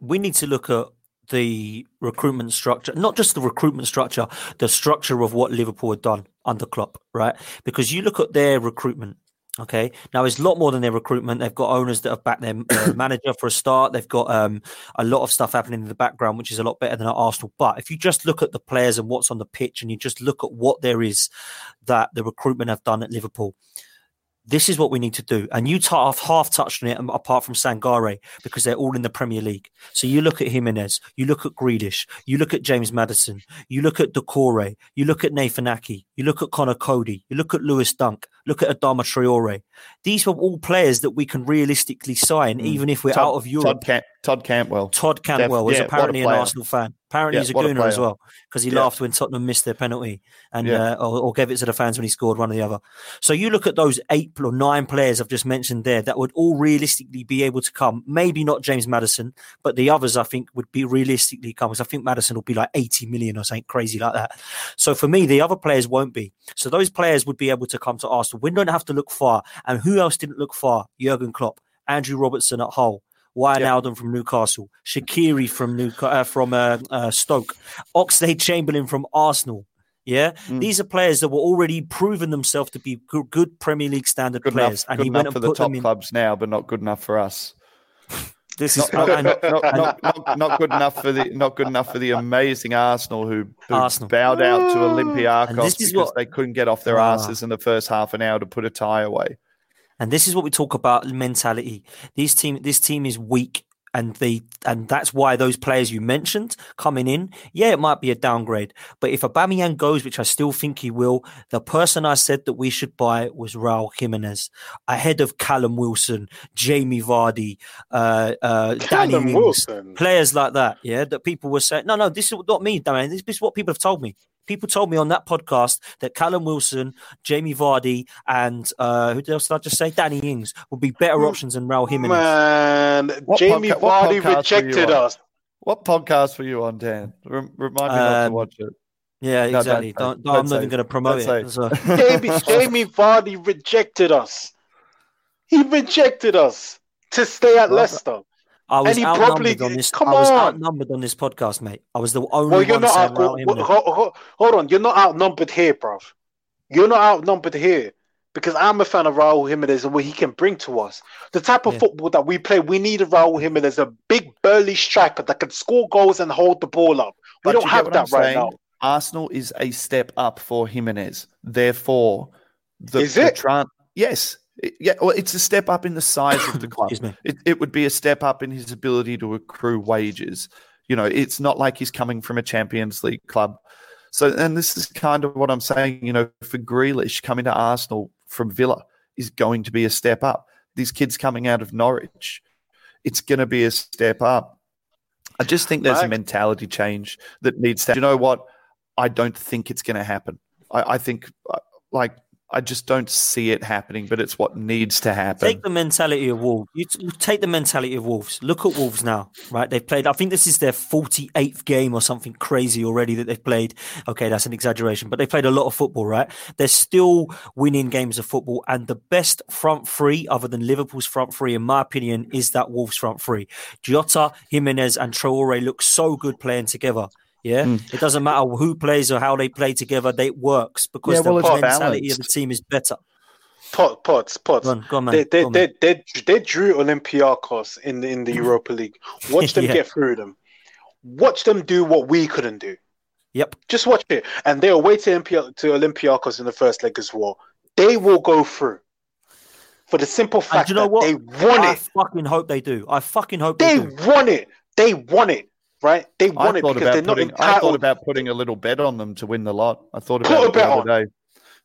we need to look at the recruitment structure, not just the recruitment structure, the structure of what Liverpool had done under Klopp, right? Because you look at their recruitment Okay. Now it's a lot more than their recruitment. They've got owners that have backed their <coughs> manager for a start. They've got um, a lot of stuff happening in the background, which is a lot better than at Arsenal. But if you just look at the players and what's on the pitch, and you just look at what there is that the recruitment have done at Liverpool, this is what we need to do. And you t- half touched on it, um, apart from Sangare, because they're all in the Premier League. So you look at Jimenez, you look at Grealish, you look at James Maddison, you look at Doucouré, you look at Nathan Ake, you look at Conor Coady, you look at Lewis Dunk, look at Adama Traore. These were all players that we can realistically sign, mm. even if we're
Todd,
out of Europe.
Todd, Cam- Todd Cantwell.
Todd Cantwell Def- is yeah, apparently an Arsenal fan. Apparently, yeah, he's a gooner a as well because he yeah. laughed when Tottenham missed their penalty and yeah. uh, or, or, gave it to the fans when he scored one or the other. So you look at those eight or nine players I've just mentioned there that would all realistically be able to come. Maybe not James Maddison, but the others I think would be realistically come because I think Maddison will be like 80 million or something crazy like that. So for me, the other players won't be. So those players would be able to come to Arsenal. We don't have to look far. And who else didn't look far? Jurgen Klopp, Andrew Robertson at Hull. Wijnaldum yep. from Newcastle, Shaqiri from uh, from uh, uh, Stoke, Oxlade Chamberlain from Arsenal. Yeah, mm. these are players that were already proven themselves to be good, good Premier League standard
good
players,
enough, and he went and for the top clubs now, but not good enough for us. <laughs>
This
is not, not, not, not, good enough for the not good enough for the amazing Arsenal who, who Arsenal. bowed out to Olympiacos because what, they couldn't get off their uh, asses in the first half an hour to put a tie away.
And this is what we talk about mentality. These team, this team is weak, and they and that's why those players you mentioned coming in, yeah, it might be a downgrade. But if Aubameyang goes, which I still think he will, the person I said that we should buy was Raul Jimenez ahead of Callum Wilson, Jamie Vardy, uh, uh, Danny Ings, players like that. Yeah, that people were saying, no, no, this is not me, Damien. This is what people have told me people told me on that podcast that Callum Wilson, Jamie Vardy, and uh, who else did I just say? Danny Ings would be better mm. options than Raul Jimenez.
Man, what Jamie podca- Vardy rejected us.
What podcast were you on, Dan? remind me um, not to um, watch it.
Yeah, exactly. Don't, don't, don't, I'm not even going to promote it. So. <laughs>
Jamie, Jamie Vardy rejected us. He rejected us to stay at Leicester.
I was outnumbered probably, on this. Come I was on. outnumbered on this podcast, mate. I was the only well, you're one not out, well,
hold, hold, on, you're not outnumbered here, bruv. You're not outnumbered here because I'm a fan of Raul Jimenez and what he can bring to us. The type of yeah. football that we play, we need a Raul Jimenez, a big burly striker that can score goals and hold the ball up. We but don't have that right saying? now.
Arsenal is a step up for Jimenez. Therefore, the,
is it?
The tran- yes, yeah, well, it's a step up in the size of the <coughs> club. It, it would be a step up in his ability to accrue wages. You know, it's not like he's coming from a Champions League club. So, and this is kind of what I'm saying. You know, for Grealish coming to Arsenal from Villa is going to be a step up. These kids coming out of Norwich, it's going to be a step up. I just think there's a mentality change that needs to. You know what? I don't think it's going to happen. I, I think, uh, like I just don't see it happening, but it's what needs to happen.
Take the mentality of Wolves. You, t- you take the mentality of Wolves. Look at Wolves now, right? They've played, I think this is their 48th game or something crazy already that they've played. Okay, that's an exaggeration, but they played a lot of football, right? They're still winning games of football. And the best front three, other than Liverpool's front three, in my opinion, is that Wolves front three. Jota, Jimenez, and Traore look so good playing together. Yeah, mm. it doesn't matter who plays or how they play together; they works because yeah, well, the mentality balanced. of the team is better.
Pot, pots, pots. Go on, go on, they, they, they, they, they drew Olympiacos in the, in the <laughs> Europa League. Watch them yeah. get through them. Watch them do what we couldn't do.
Yep.
Just watch it, and they're away to, Olympi- to Olympiacos in the first leg as well. They will go through for the simple fact you know that what? they won
I
it.
I fucking hope they do. I fucking hope
they,
they
won it. They won it right? They won it because they're
putting,
not entitled.
I thought about putting a little bet on them to win the lot. I thought about Put it the other on. day.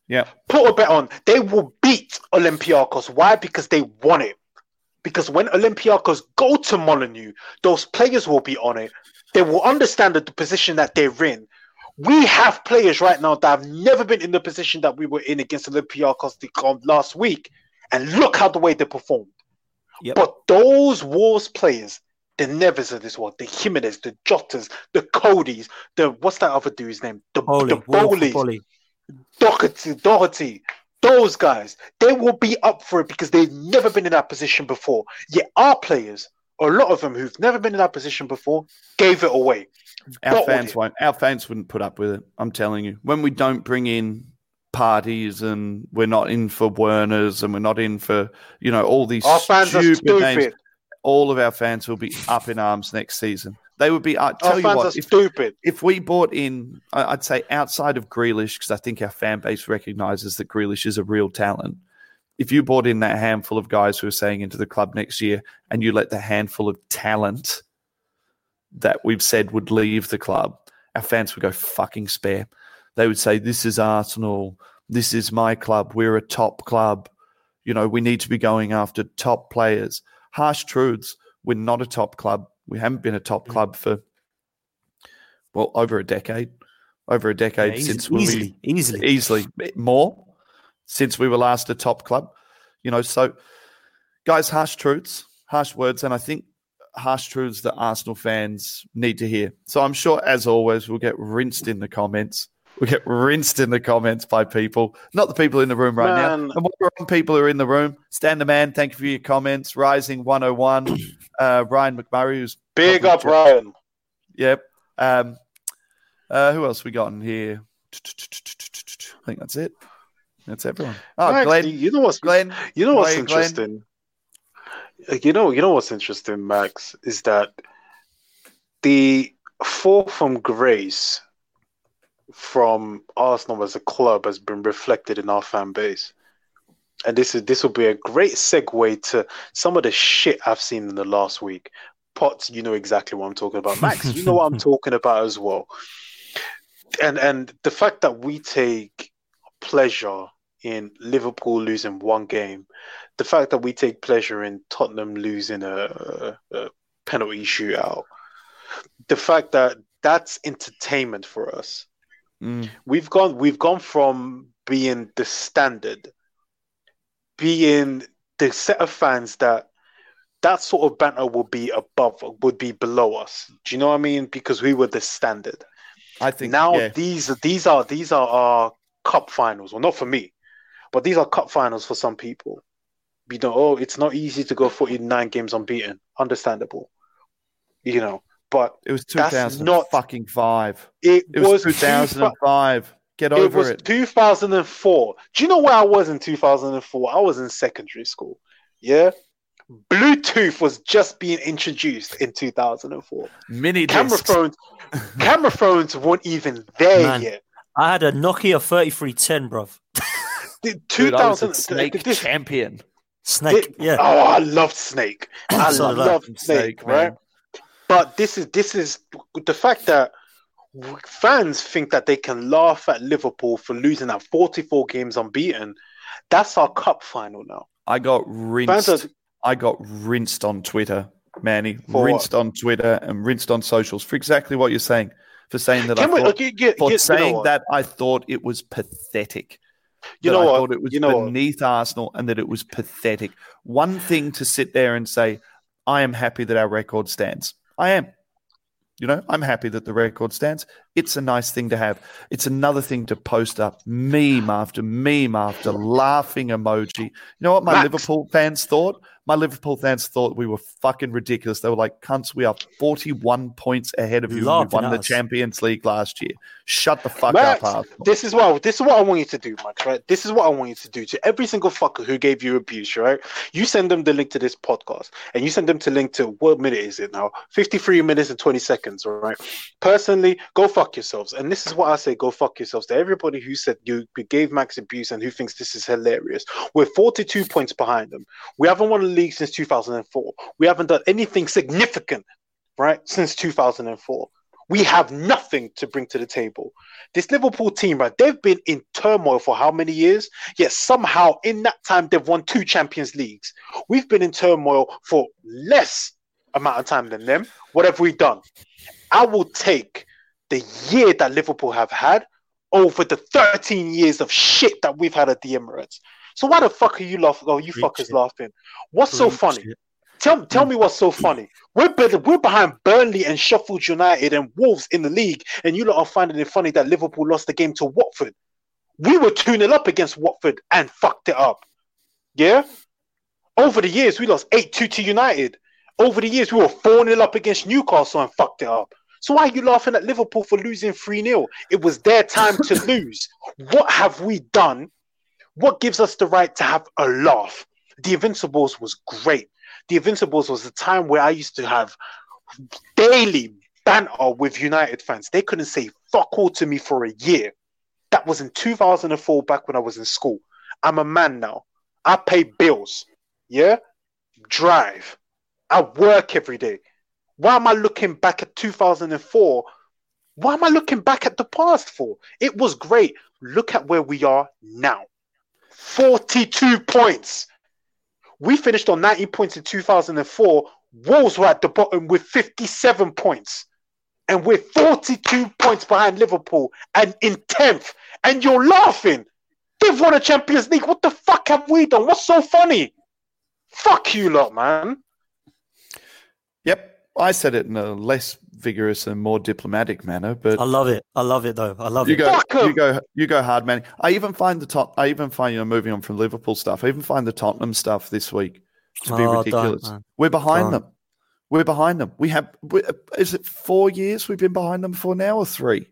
Yeah.
Put a bet on. They will beat Olympiacos. Why? Because they won it. Because when Olympiacos go to Molineux, those players will be on it. They will understand the position that they're in. We have players right now that have never been in the position that we were in against Olympiacos last week. And look how the way they performed. Yep. But those Wolves players, the Neves of this world, the Jimenez, the Jotas, the Coadys, the what's that other dude's name? The, Holy, the Bolys, Doherty, Doherty, those guys, they will be up for it because they've never been in that position before. Yet our players, a lot of them who've never been in that position before, gave it away.
Our fans won't. Our fans wouldn't put up with it. I'm telling you. When we don't bring in Parteys and we're not in for Werners and we're not in for you know all these
Our fans are
stupid names. All of our fans will be up in arms next season. They would be. I tell
Our
you
fans
what,
are
if,
stupid.
if we bought in, I'd say outside of Grealish, because I think our fan base recognizes that Grealish is a real talent. If you bought in that handful of guys who are saying into the club next year, and you let the handful of talent that we've said would leave the club, our fans would go fucking spare. They would say, "This is Arsenal. This is my club. We're a top club. You know, we need to be going after top players." Harsh truths. We're not a top club. We haven't been a top mm. club for well over a decade. Over a decade
Yeah, easy-
since we
easily, easily.
easily more since we were last a top club. You know, so guys, harsh truths, harsh words, and I think harsh truths that Arsenal fans need to hear. So I'm sure, as always, we'll get rinsed in the comments. We'll get rinsed in the comments by people, not the people in the room right now. And what people who are in the room? Stan the man, thank you for your comments. Rising 101, <clears throat> uh, Ryan McMurray, who's
Big up, Ryan.
Yep. Um, uh, who else we got in here? I think that's it. That's everyone. Oh,
Max,
Glenn.
you- know what's
Glenn.
You know what's
Glenn.
interesting? Uh, You know, you know what's interesting, Max, is that the fall from grace from Arsenal as a club has been reflected in our fan base. And this is this will be a great segue to some of the shit I've seen in the last week. Potts, you know exactly what I'm talking about. Max, you know what I'm <laughs> talking about as well. And and the fact that we take pleasure in Liverpool losing one game, the fact that we take pleasure in Tottenham losing a, a penalty shootout, the fact that that's entertainment for us.
Mm,
We've gone we've gone from being the standard, being the set of fans that that sort of banter would be above would be below us. Do you know what I mean? Because we were the standard
I think
now
yeah.
these these are these are our cup finals. Well, not for me, but these are cup finals for some people. You know, oh, it's not easy to go 49 games unbeaten. Understandable, you know, but
it was
that's
2000
not-
fucking five.
it,
It was,
was
2005. Get
2000 it
over
was
it.
2004. Do you know where I was in 2004? I was in secondary school. Yeah. Bluetooth was just being introduced in 2004.
Mini
Camera
discs.
phones, camera phones weren't even there
Man.
yet.
I had a Nokia 3310, bruv.
The <laughs>
Dude, I was
2000
a Snake
this-
champion.
Snake,
It-
yeah.
Oh, I loved Snake. <laughs> I
So
loved Snake,
Snake, man.
But this is this is the fact that fans think that they can laugh at Liverpool for losing at 44 games unbeaten. That's our cup final now.
I got rinsed.
Are,
I got rinsed on Twitter, Manny.
For
rinsed on Twitter and rinsed on socials for exactly what you're saying. For saying that
can
I
we,
thought,
okay, get,
for
get, you
saying
know
that I thought it was pathetic.
You know
I
what?
thought it was
You know what?
beneath Arsenal and that it was pathetic. One thing to sit there and say, I am happy that our record stands. I am. You know, I'm happy that the record stands. It's a nice thing to have. It's another thing to post up meme after meme after laughing emoji. You know what my
Max.
Liverpool fans thought? My Liverpool fans thought we were fucking ridiculous. They were like, cunts, we are 41 points ahead of you. and We won
at
the. Champions League last year. Shut the fuck
Max,
up, Arsenal.
this is what this is what I want you to do, Max. Right? This is what I want you to do to every single fucker who gave you abuse. Right? You send them the link to this podcast, and you send them to link to what minute is it now? Fifty-three minutes and twenty seconds. All right. Personally, go fuck yourselves. And this is what I say: go fuck yourselves to everybody who said you gave Max abuse and who thinks this is hilarious. We're forty-two points behind them. We haven't won the league since two thousand and four. We haven't done anything significant, right, since two thousand and four. We have nothing to bring to the table. This Liverpool team, right, they've been in turmoil for how many years? Yet somehow in that time they've won two Champions Leagues. We've been in turmoil for less amount of time than them. What have we done? I will take the year that Liverpool have had over the 13 years of shit that we've had at the Emirates. So why the fuck are you laughing? Oh, you
Preach
fuckers
it.
laughing. What's so funny?
it.
Tell tell me what's so funny. We're we're behind Burnley and Sheffield United and Wolves in the league, and you lot are finding it funny that Liverpool lost the game to Watford. We were 2 0 up against Watford and fucked it up. Yeah? Over the years, we lost 8 2 to United. Over the years, we were 4 0 up against Newcastle and fucked it up. So why are you laughing at Liverpool for losing 3 0? It was their time to <laughs> lose. What have we done? What gives us the right to have a laugh? The Invincibles was great. The Invincibles was the time where I used to have daily banter with United fans. They couldn't say fuck all to me for a year. That was in 2004, back when I was in school. I'm a man now. I pay bills. Yeah? Drive. I work every day. Why am I looking back at 2004? Why am I looking back at the past for? It was great. Look at where we are now 42 points. We finished on 90 points in 2004. Wolves were at the bottom with 57 points. And we're 42 points behind Liverpool and in 10th. And you're laughing. They've won a Champions League. What the fuck have we done? What's so funny? Fuck you lot, man.
Yep. I said it in a less vigorous and more diplomatic manner, but
I love it. I love it though. I love
you
it.
go,
Fuck 'em.
you go, you go hard, man. I even find the top. I even find you know moving on from Liverpool stuff. I even find the Tottenham stuff this week to be
Oh,
ridiculous. We're behind
Don't.
them. We're behind them. We have. We, is it four years we've been behind them for now, or three?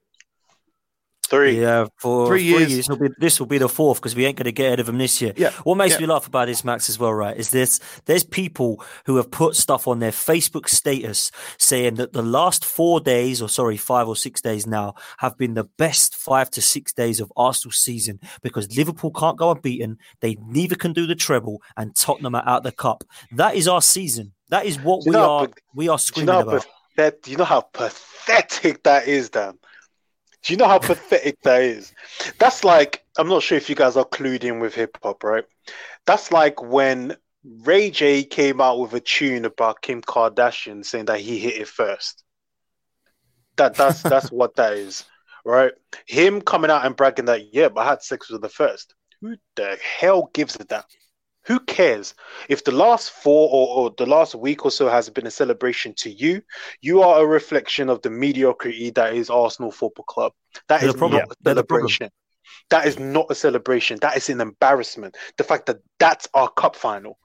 Three.
Yeah, for
Three
three
years.
years. Be, this will be the fourth because we ain't going to get ahead of them this year.
Yeah,
What makes
yeah.
me laugh about this, Max, as well, right, is this: there's people who have put stuff on their Facebook status saying that the last four days, or sorry, five or six days now, have been the best five to six days of Arsenal season because Liverpool can't go unbeaten, they neither can do the treble, and Tottenham are out of the cup. That is our season. That is what
you
we
know-
are.
but
We are
Do you
screaming
know
about.
you know how pathetic that is, Dan? Do you know how pathetic that is? That's like I'm not sure if you guys are clued in with hip hop, right? That's like when Ray J came out with a tune about Kim Kardashian saying that he hit it first. That that's <laughs> that's what that is, right? Him coming out and bragging that, yeah, but I had sex with the first. Who the hell gives a damn? Who cares? If the last four or, or the last week or so has been a celebration to you, you are a reflection of the mediocrity that is Arsenal Football Club. That
They're
is
the
not a celebration. That is not a celebration. That is an embarrassment. The fact that that's our cup final.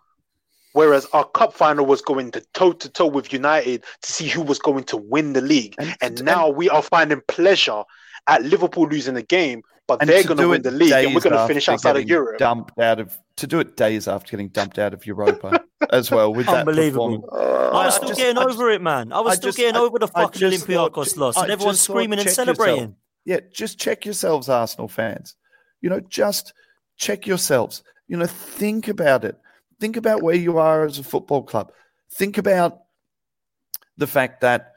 Whereas our cup final was going to toe to toe with United to see who was going to win the league.
And,
And now we are finding pleasure at Liverpool losing the game, but
and
they're
to
going to win the league and we're going to finish outside of Europe.
Dumped out of to do it days after getting dumped out of Europa <laughs> as well with that
Unbelievable.
performance.
I
I
was still
just-
getting
I just-
over it, man. I was
I
still
just-
getting
I-
over the fucking
just
Olympiacos loss, and everyone's screaming and
check yourself.
celebrating.
Yeah, just check yourselves, Arsenal fans. You know, just check yourselves. You know, think about it. Think about where you are as a football club. Think about the fact that,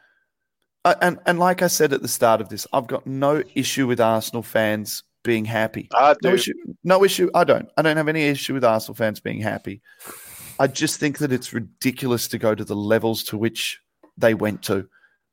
and and like I said at the start of this, I've got no issue with Arsenal fans being happy.
I
No issue. No issue. I don't. I don't have any issue with Arsenal fans being happy. I just think that it's ridiculous to go to the levels to which they went to.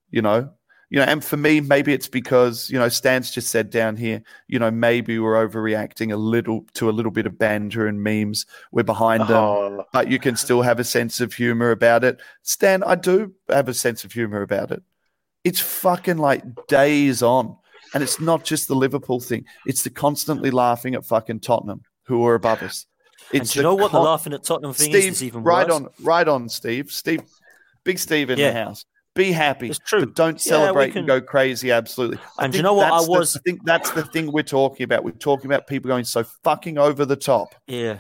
You know. You know, and for me, maybe it's because you know Stan's just said down here. You know, maybe we're overreacting a little to a little bit of banter and memes. We're behind them,
Oh,
but you can still have a sense of humor about it. Stan, I do have a sense of humor about it. It's fucking like days on. And it's not just the Liverpool thing. It's the constantly laughing at fucking Tottenham, who are above us.
And
It's
do you know what the
con-
laughing at Tottenham thing
Steve,
is? It's even
right
worse.
on, right on, Steve. Steve, big Steve in the house. Be happy.
It's true.
But don't
Yeah,
celebrate
can-
and go crazy. Absolutely. I
And do you know what? I
that's the-
was-
I think that's the thing we're talking about. We're talking about people going so fucking over the top.
Yeah,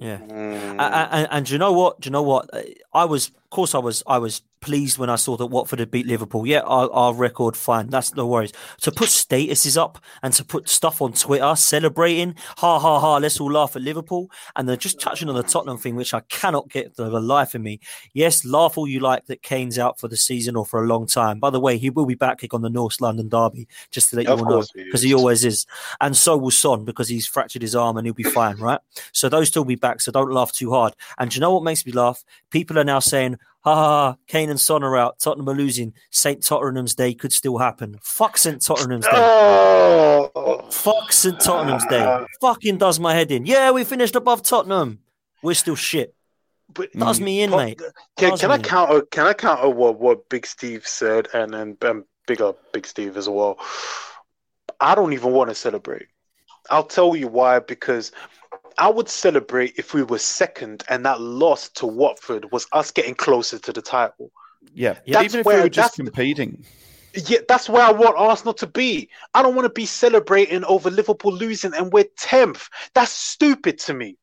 yeah.
mm.
And, and, and do you know what? Do you know what? I was, of course, I was, I was pleased when I saw that Watford had beat Liverpool. Yeah, our, our record fine. That's no worries. To put statuses up and to put stuff on Twitter celebrating, ha ha ha, let's all laugh at Liverpool. And then just touching on the Tottenham thing, which I cannot get the life of me. Yes, laugh all you like that Kane's out for the season or for a long time. By the way, he will be back on the North London derby, just to let
Of
you all know,
course he
because he always is. And so will Son because he's fractured his arm and he'll be fine, right? So those two will be back. So don't laugh too hard. And do you know what makes me laugh? People are now saying, ha ha ha, Kane and Son are out. Tottenham are losing. St. Tottenham's Day could still happen. Fuck St. Tottenham's Day.
Oh,
Fuck St. Tottenham's Day. Fucking does my head in. Yeah, we finished above Tottenham. We're still shit.
but
Does me in, mate.
Can, can I counter? Can I counter what, what Big Steve said, and and, and big up Big Steve as well? I don't even want to celebrate. I'll tell you why. Because I would celebrate if we were second, and that loss to Watford was us getting closer to the title.
Yeah.
Yeah,
Even if
where-
we were just competing.
Yeah, that's where I want Arsenal to be. I don't want to be celebrating over Liverpool losing and we're 10th. That's stupid to me.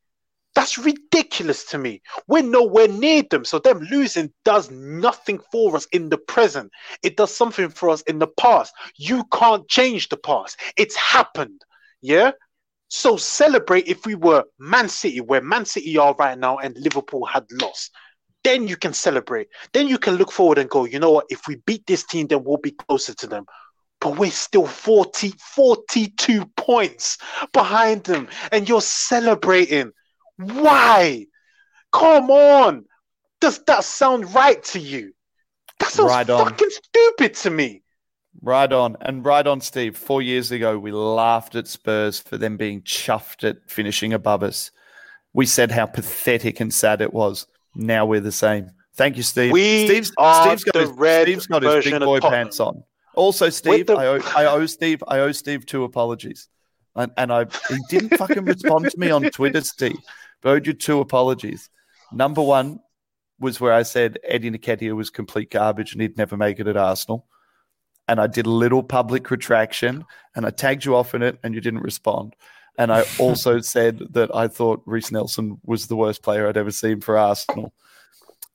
That's ridiculous to me. We're nowhere near them. So them losing does nothing for us in the present. It does something for us in the past. You can't change the past. It's happened. Yeah? So celebrate if we were Man City, where Man City are right now, and Liverpool had lost. Then you can celebrate. Then you can look forward and go, you know what? If we beat this team, then we'll be closer to them. But we're still 40, 42 points behind them. And you're celebrating. Why? Come on. Does that sound right to you? That sounds
Right
fucking stupid to me.
Right on. And right on, Steve. Four years ago, we laughed at Spurs for them being chuffed at finishing above us. We said how pathetic and sad it was. Now we're the same. Thank you, Steve.
We
Steve's,
are
Steve's got,
the
his,
red
Steve's got his big boy pants on. Also, Steve,
the-
I, owe, I owe Steve, I owe Steve two apologies. And, and I he didn't fucking respond to me on Twitter, Steve. But I owed you two apologies. Number one was where I said Eddie Nketiah was complete garbage and he'd never make it at Arsenal. And I did a little public retraction and I tagged you off in it and you didn't respond. And I <laughs> also said that I thought Reiss Nelson was the worst player I'd ever seen for Arsenal.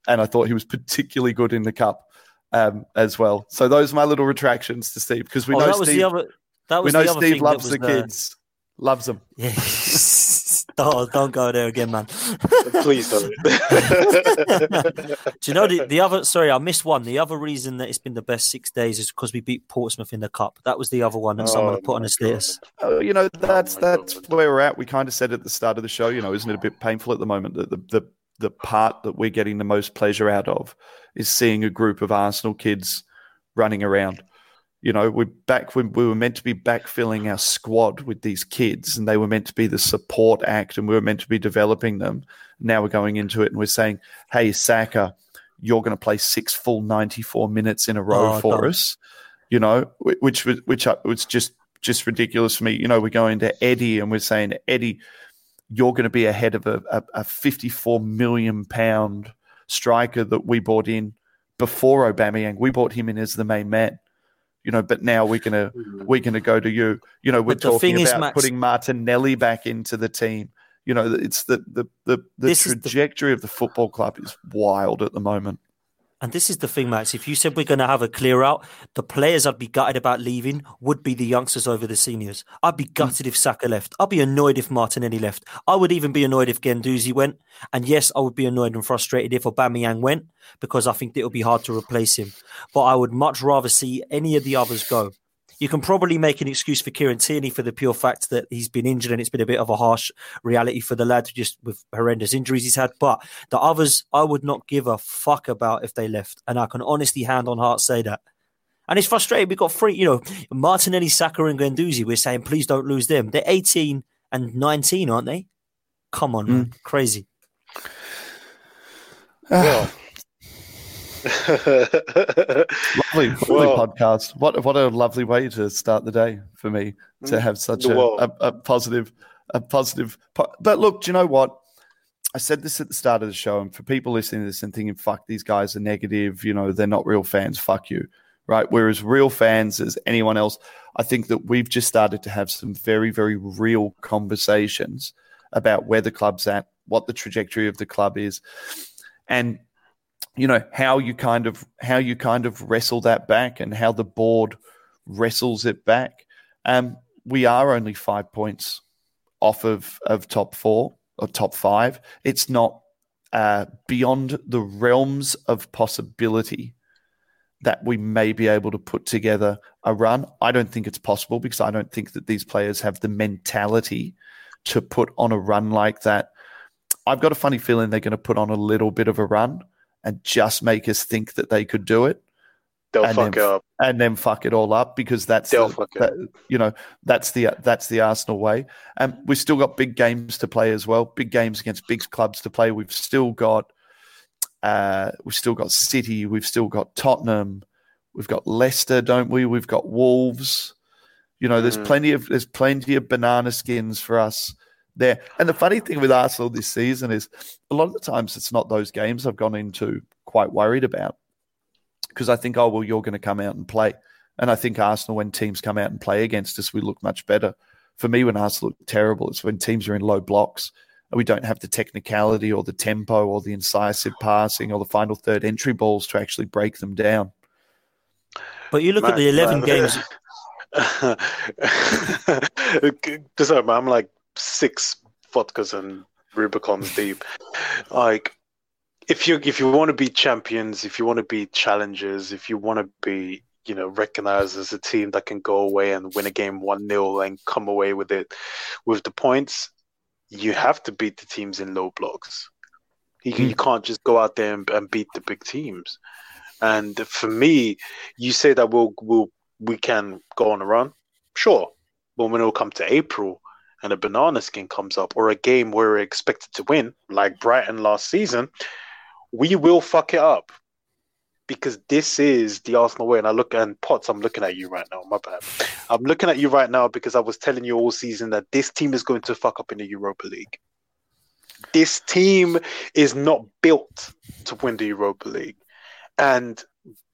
And I thought he was particularly good in the cup um, as well. So those are my little retractions to Steve because we
oh,
know
that was
Steve,
the other.
We know Steve loves the kids, loves them.
Yeah. <laughs> don't, don't go there again, man. <laughs>
Please don't. <laughs> <laughs>
Do you know the, the other? Sorry, I missed one. The other reason that it's been the best six days is because we beat Portsmouth in the cup. That was the other one that someone
Oh
had put on
my
a status.
Uh, you know, that's
my
that's
God.
where we're at. We kind of said at the start of the show, you know, isn't it a bit painful at the moment that the, the the part that we're getting the most pleasure out of is seeing a group of Arsenal kids running around. You know, we're back when we were meant to be backfilling our squad with these kids, and they were meant to be the support act, and we were meant to be developing them. Now we're going into it, and we're saying, "Hey, Saka, you're going to play six full ninety-four minutes in a row
Oh,
for us." You know, which was which was just just ridiculous for me. You know, we're going to Eddie, and we're saying, "Eddie, you're going to be ahead of a, a, a 54 million pound striker that we bought in before Aubameyang. We bought him in as the main man, you know. But now we're gonna we're gonna go to you. You know, we're
But
talking about
Max-
putting Martinelli back into the team. You know, it's the the the, the
is the-
trajectory of the football club is wild at the moment.
And this is the thing, Max. If you said we're going to have a clear out, the players I'd be gutted about leaving would be the youngsters over the seniors. I'd be hmm. gutted if Saka left. I'd be annoyed if Martinelli left. I would even be annoyed if Guendouzi went. And yes, I would be annoyed and frustrated if Aubameyang went because I think it would be hard to replace him. But I would much rather see any of the others go. You can probably make an excuse for Kieran Tierney for the pure fact that he's been injured and it's been a bit of a harsh reality for the lad just with horrendous injuries he's had. But the others, I would not give a fuck about if they left. And I can honestly, hand on heart, say that. And it's frustrating. We've got three, you know, Martinelli, Saka, and Guendouzi. We're saying, please don't lose them. They're 18 and 19, aren't they? Come on, hmm. man. Crazy.
well.
Lovely, <laughs> lovely
Well-
podcast. What what a lovely way to start the day for me to mm, have such a, a, a positive, a positive. po- But look, do you know what? I said this at the start of the show, and for people listening to this and thinking, "Fuck, these guys are negative," you know, they're not real fans. Fuck you, right? We're as real fans as anyone else. I think that we've just started to have some very, very real conversations about where the club's at, what the trajectory of the club is, and you know how you kind of how you kind of wrestle that back and how the board wrestles it back. Um, we are only five points off of of top four or top five. It's not uh, beyond the realms of possibility that we may be able to put together a run. I don't think it's possible because I don't think that these players have the mentality to put on a run like that. I've got a funny feeling they're going to put on a little bit of a run and just make us think that they could do it
They'll
And
fuck
then-
it up.
and then fuck it all up because that's
They'll
the,
fuck it
that- you know that's the that's the Arsenal way. And we've still got big games to play as well. Big games against big clubs to play. We've still got uh, we've still got City. We've still got Tottenham. We've got Leicester, don't we? We've got Wolves. You know, there's
Mhm.
plenty of there's plenty of banana skins for us there. And the funny thing with Arsenal this season is a lot of the times it's not those games I've gone into quite worried about because I think, oh well, you're going to come out and play, And I think Arsenal, when teams come out and play against us, we look much better. For me, when Arsenal look terrible, it's when teams are in low blocks and we don't have the technicality or the tempo or the incisive passing or the final third entry balls to actually break them down.
But you look man, at the 11 man. games. <laughs>
Sorry, I'm like six vodkas and Rubicons deep. Like, if you if you want to be champions, if you want to be challengers, if you want to be you know recognized as a team that can go away and win a game one 0 and come away with it with the points, you have to beat the teams in low blocks. You, mm. you can't just go out there and, and beat the big teams. And for me, you say that we'll, we'll we can go on a run, sure. But when it'll come to April and a banana skin comes up, or a game where we're expected to win, like Brighton last season, we will fuck it up because this is the Arsenal way. And I look and Potts, I'm looking at you right now. My bad. I'm looking at you right now because I was telling you all season that this team is going to fuck up in the Europa League. This team is not built to win the Europa League. And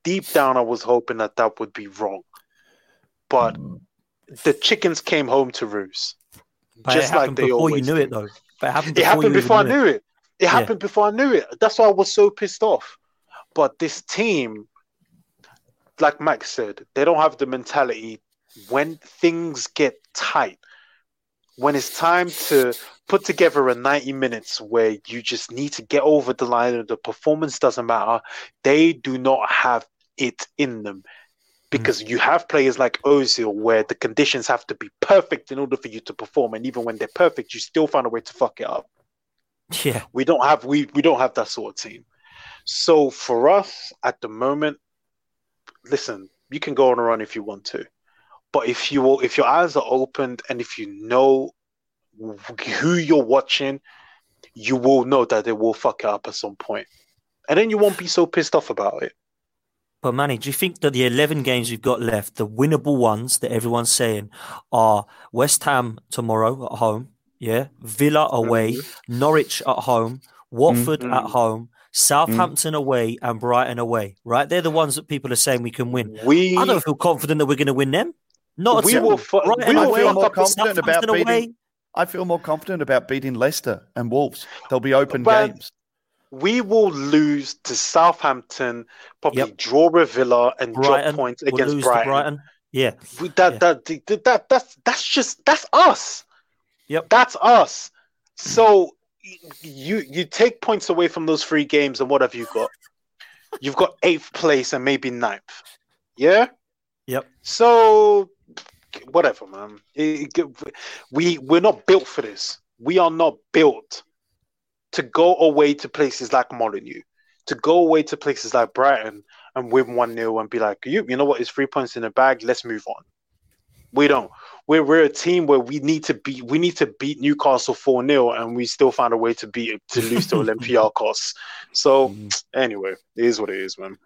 deep down, I was hoping that that would be wrong. But mm. the chickens came home to roost.
But just like they before always you knew do. it, though.
But it happened before, it happened before I knew it. it. It happened yeah. before I knew it. That's why I was so pissed off. But this team, like Max said, they don't have the mentality when things get tight, when it's time to put together a 90 minutes where you just need to get over the line and the performance doesn't matter, they do not have it in them. Because mm. you have players like Ozil where the conditions have to be perfect in order for you to perform, and even when they're perfect, you still find a way to fuck it up.
Yeah,
we don't have we we don't have that sort of team. So for us at the moment, listen, you can go on a run if you want to, but if you will, if your eyes are opened and if you know who you're watching, you will know that they will fuck it up at some point, and then you won't be so pissed off about it.
But Manny, do you think that the 11 games we've got left, the winnable ones that everyone's saying, are West Ham tomorrow at home, yeah, Villa away, mm-hmm. Norwich at home, Watford mm-hmm. at home, Southampton mm. away and Brighton away, right? They're the ones that people are saying we can win. We, I don't feel confident that we're going to win them. Not we will. Fu-
we will feel more confident about beating. Away. I feel more confident about beating Leicester and Wolves. They'll be open but games.
We will lose to Southampton, probably yep. draw a Villa and Brighton, drop points we'll against Brighton. Brighton.
Yeah,
that, yeah. That, that that that's that's just that's us.
Yep,
that's us. So you you take points away from those three games, and what have you got? You've got eighth place and maybe ninth. Yeah.
Yep.
So whatever, man. we we're not built for this. We are not built to go away to places like Molineux, to go away to places like Brighton and win one 0 and be like, you you know what? It's three points in the bag. Let's move on. We don't we're we're a team where we need to beat we need to beat Newcastle four 0 and we still find a way to beat to lose to <laughs> Olympiacos. So mm-hmm. anyway, it is what it is, man.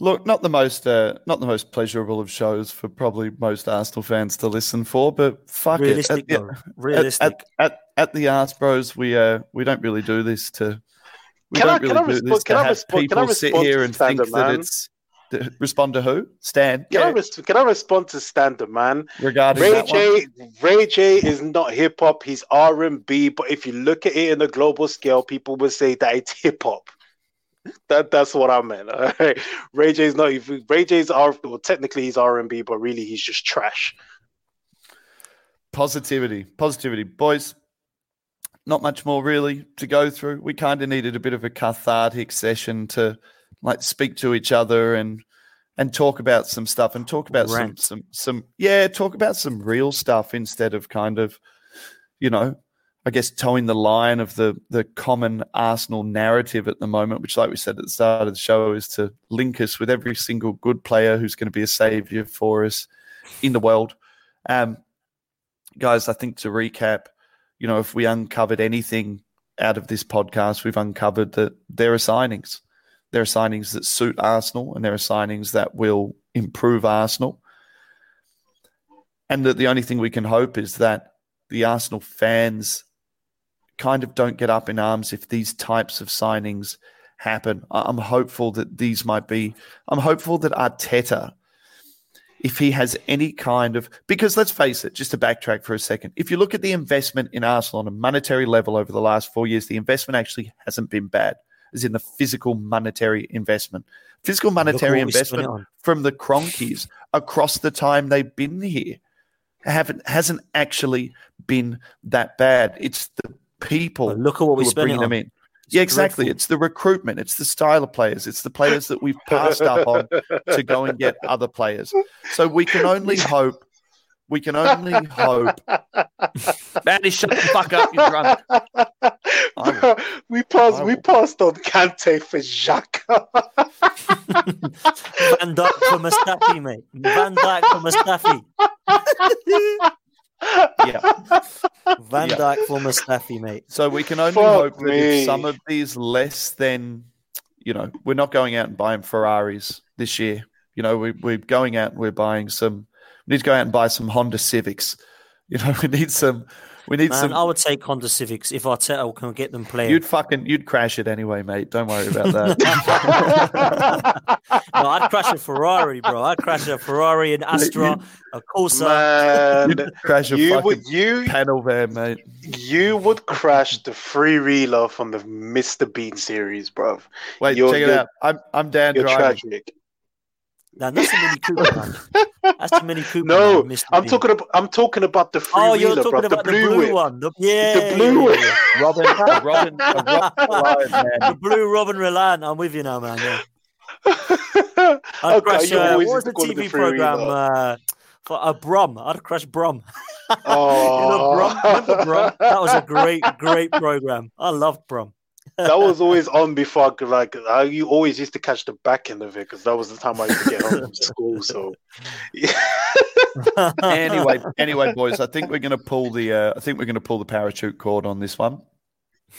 Look, not the most uh, not the most pleasurable of shows for probably most Arsenal fans to listen for, but fuck
Realistic,
it.
At the, Realistic.
At, at, at, the Arse Bros, we uh, we don't really do this to we can don't I, really do respond, this to have resp- people sit here and think that it's respond to who? Stan.
Can, I, res- can I respond to Stan the man?
Regarding
Ray J, one? Ray J is not hip hop. He's R and B. But if you look at it in a global scale, people would say that it's hip hop. That that's what I meant. <laughs> Right? Ray J's not. even Ray J's R. Well, technically he's R and B, but really he's just trash.
Positivity, positivity, boys. Not much more really to go through. We kind of needed a bit of a cathartic session to like speak to each other and and talk about some stuff and talk about some some some yeah talk about some real stuff instead of kind of you know I guess toeing the line of the the common Arsenal narrative at the moment, which, like we said at the start of the show, is to link us with every single good player who's going to be a savior for us in the world. Um, guys, I think to recap, you know, if we uncovered anything out of this podcast, we've uncovered that there are signings. There are signings that suit Arsenal, and there are signings that will improve Arsenal. And that the only thing we can hope is that the Arsenal fans kind of don't get up in arms if these types of signings happen. I'm hopeful that these might be. I'm hopeful that Arteta if he has any kind of because let's face it, just to backtrack for a second, if you look at the investment in Arsenal on a monetary level over the last four years, the investment actually hasn't been bad, as in the physical monetary investment. Physical monetary investment from the Kroenkes across the time they've been here haven't hasn't actually been that bad. It's the people.
But look at what we're
spent them in. It's yeah, exactly. Dreadful. It's the recruitment. It's the style of players. It's the players that we've passed up on to go and get other players. So we can only hope. We can only hope. <laughs> Manny, shut the fuck up, you drunk.
we passed. We passed on Kante for Xhaka.
Van Dijk for Mustafi, mate. Van Dijk for Mustafi <laughs>
yeah. <laughs>
Van yeah. Dijk for Mustafi, mate.
So we can only Fuck hope that if some of these less than, you know, we're not going out and buying Ferraris this year. You know, we, we're going out and we're buying some, we need to go out and buy some Honda Civics. You know, <laughs> we need some we need
Man,
some.
I would take Honda Civics if Arteta can get them playing.
You'd fucking you'd crash it anyway, mate. Don't worry about that. <laughs>
no, I'd crash a Ferrari, bro. I'd crash a Ferrari, an Astra, a Corsa.
Man,
you'd crash a you would you panel van, mate.
You would crash the free reeler from the Mr. Bean series, bro.
Wait, you're, check it out. I'm I'm Dan
you're
driving.
Tragic.
Now <laughs> that's a Mini Cooper, man. That's a Mini Cooper.
No,
man,
I'm talking about. I'm talking about the free
Oh, you're
talking
bro,
about
the blue, the blue one. The, yeah,
the blue
one. Yeah. <laughs>
Robin, Robin, Robin
The blue Robin Reliant. I'm with you now, man. Yeah. <laughs> I'd okay, crash, uh, what was the TV the program? Uh, for a uh, Brum. I'd crash Brum.
Oh.
you know, Brum. Remember Brum? That was a great, great program. I loved Brum
that was always on before. Like I you always used to catch the back end of it because that was the time I used to get home from school. So
yeah. <laughs> anyway, <laughs> anyway, boys, I think we're going to pull the. Uh, I think we're going to pull the parachute cord on this one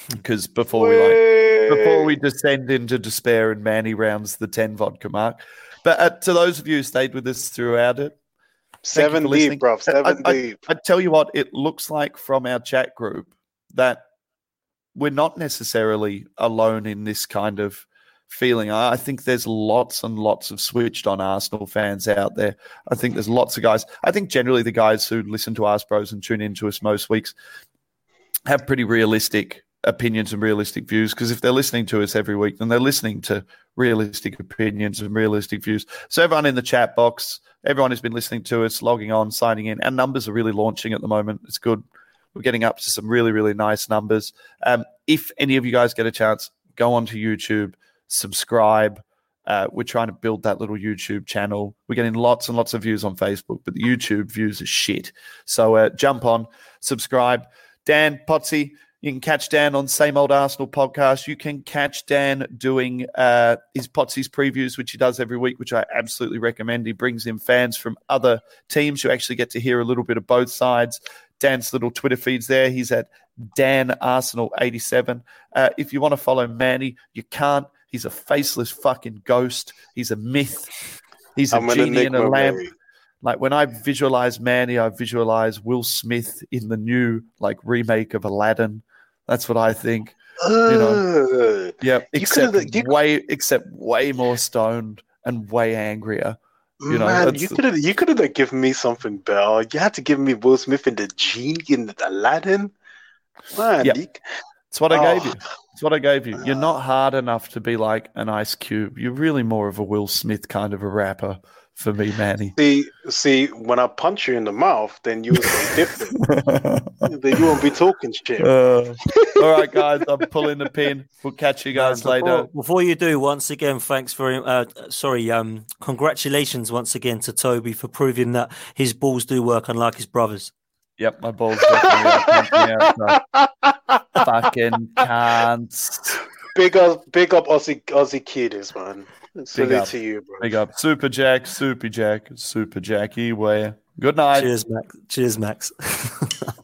because before we like before we descend into despair and Manny rounds the ten vodka mark. But uh, to those of you who stayed with us throughout it,
seven deep, bro, seven
I,
deep.
I, I tell you what, it looks like from our chat group that we're not necessarily alone in this kind of feeling. I think there's lots and lots of switched on Arsenal fans out there. I think there's lots of guys. I think generally the guys who listen to Arse Bros and tune into us most weeks have pretty realistic opinions and realistic views because if they're listening to us every week, then they're listening to realistic opinions and realistic views. So everyone in the chat box, everyone who's been listening to us, logging on, signing in, our numbers are really launching at the moment. It's good. We're getting up to some really, really nice numbers. Um, if any of you guys get a chance, go onto YouTube, subscribe. Uh, we're trying to build that little YouTube channel. We're getting lots and lots of views on Facebook, but the YouTube views are shit. So uh, jump on, subscribe. Dan Potsy, you can catch Dan on Same Old Arsenal podcast. You can catch Dan doing uh, his Potsy's previews, which he does every week, which I absolutely recommend. He brings in fans from other teams. You actually get to hear a little bit of both sides. Dan's little Twitter feeds there. He's at Dan Arsenal 87. Uh, if you want to follow Manny, you can't. He's a faceless fucking ghost. He's a myth. He's a genie in a lamp. Like when I visualize Manny, I visualize Will Smith in the new like remake of Aladdin. That's what I think. Uh, you know, yeah. Except you way, except way more stoned and way angrier. You know,
Man, you could have you could have given me something better. You had to give me Will Smith in the genie in the Aladdin. Man,
yeah. That's what I oh. gave you. Oh. That's what I gave you. You're ah. not hard enough to be like an Ice Cube. You're really more of a Will Smith kind of a rapper for me, Manny.
See, see, when I punch you in the mouth, then you will be different. <laughs> then you won't be talking shit.
Uh, all right, guys, I'm pulling the pin. We'll catch you guys
before,
later.
Before you do, once again, thanks for uh, sorry, um, congratulations once again to Toby for proving that his balls do work, unlike his brothers.
Yep, my balls definitely are. <laughs> Fucking can't.
Big up, big up, Aussie, Aussie kiddies, man. Salute up. to you, bro.
Big up. Super Jack, Super Jack, Super Jackie. Where? Good night.
Cheers, Max. Cheers, Max. <laughs>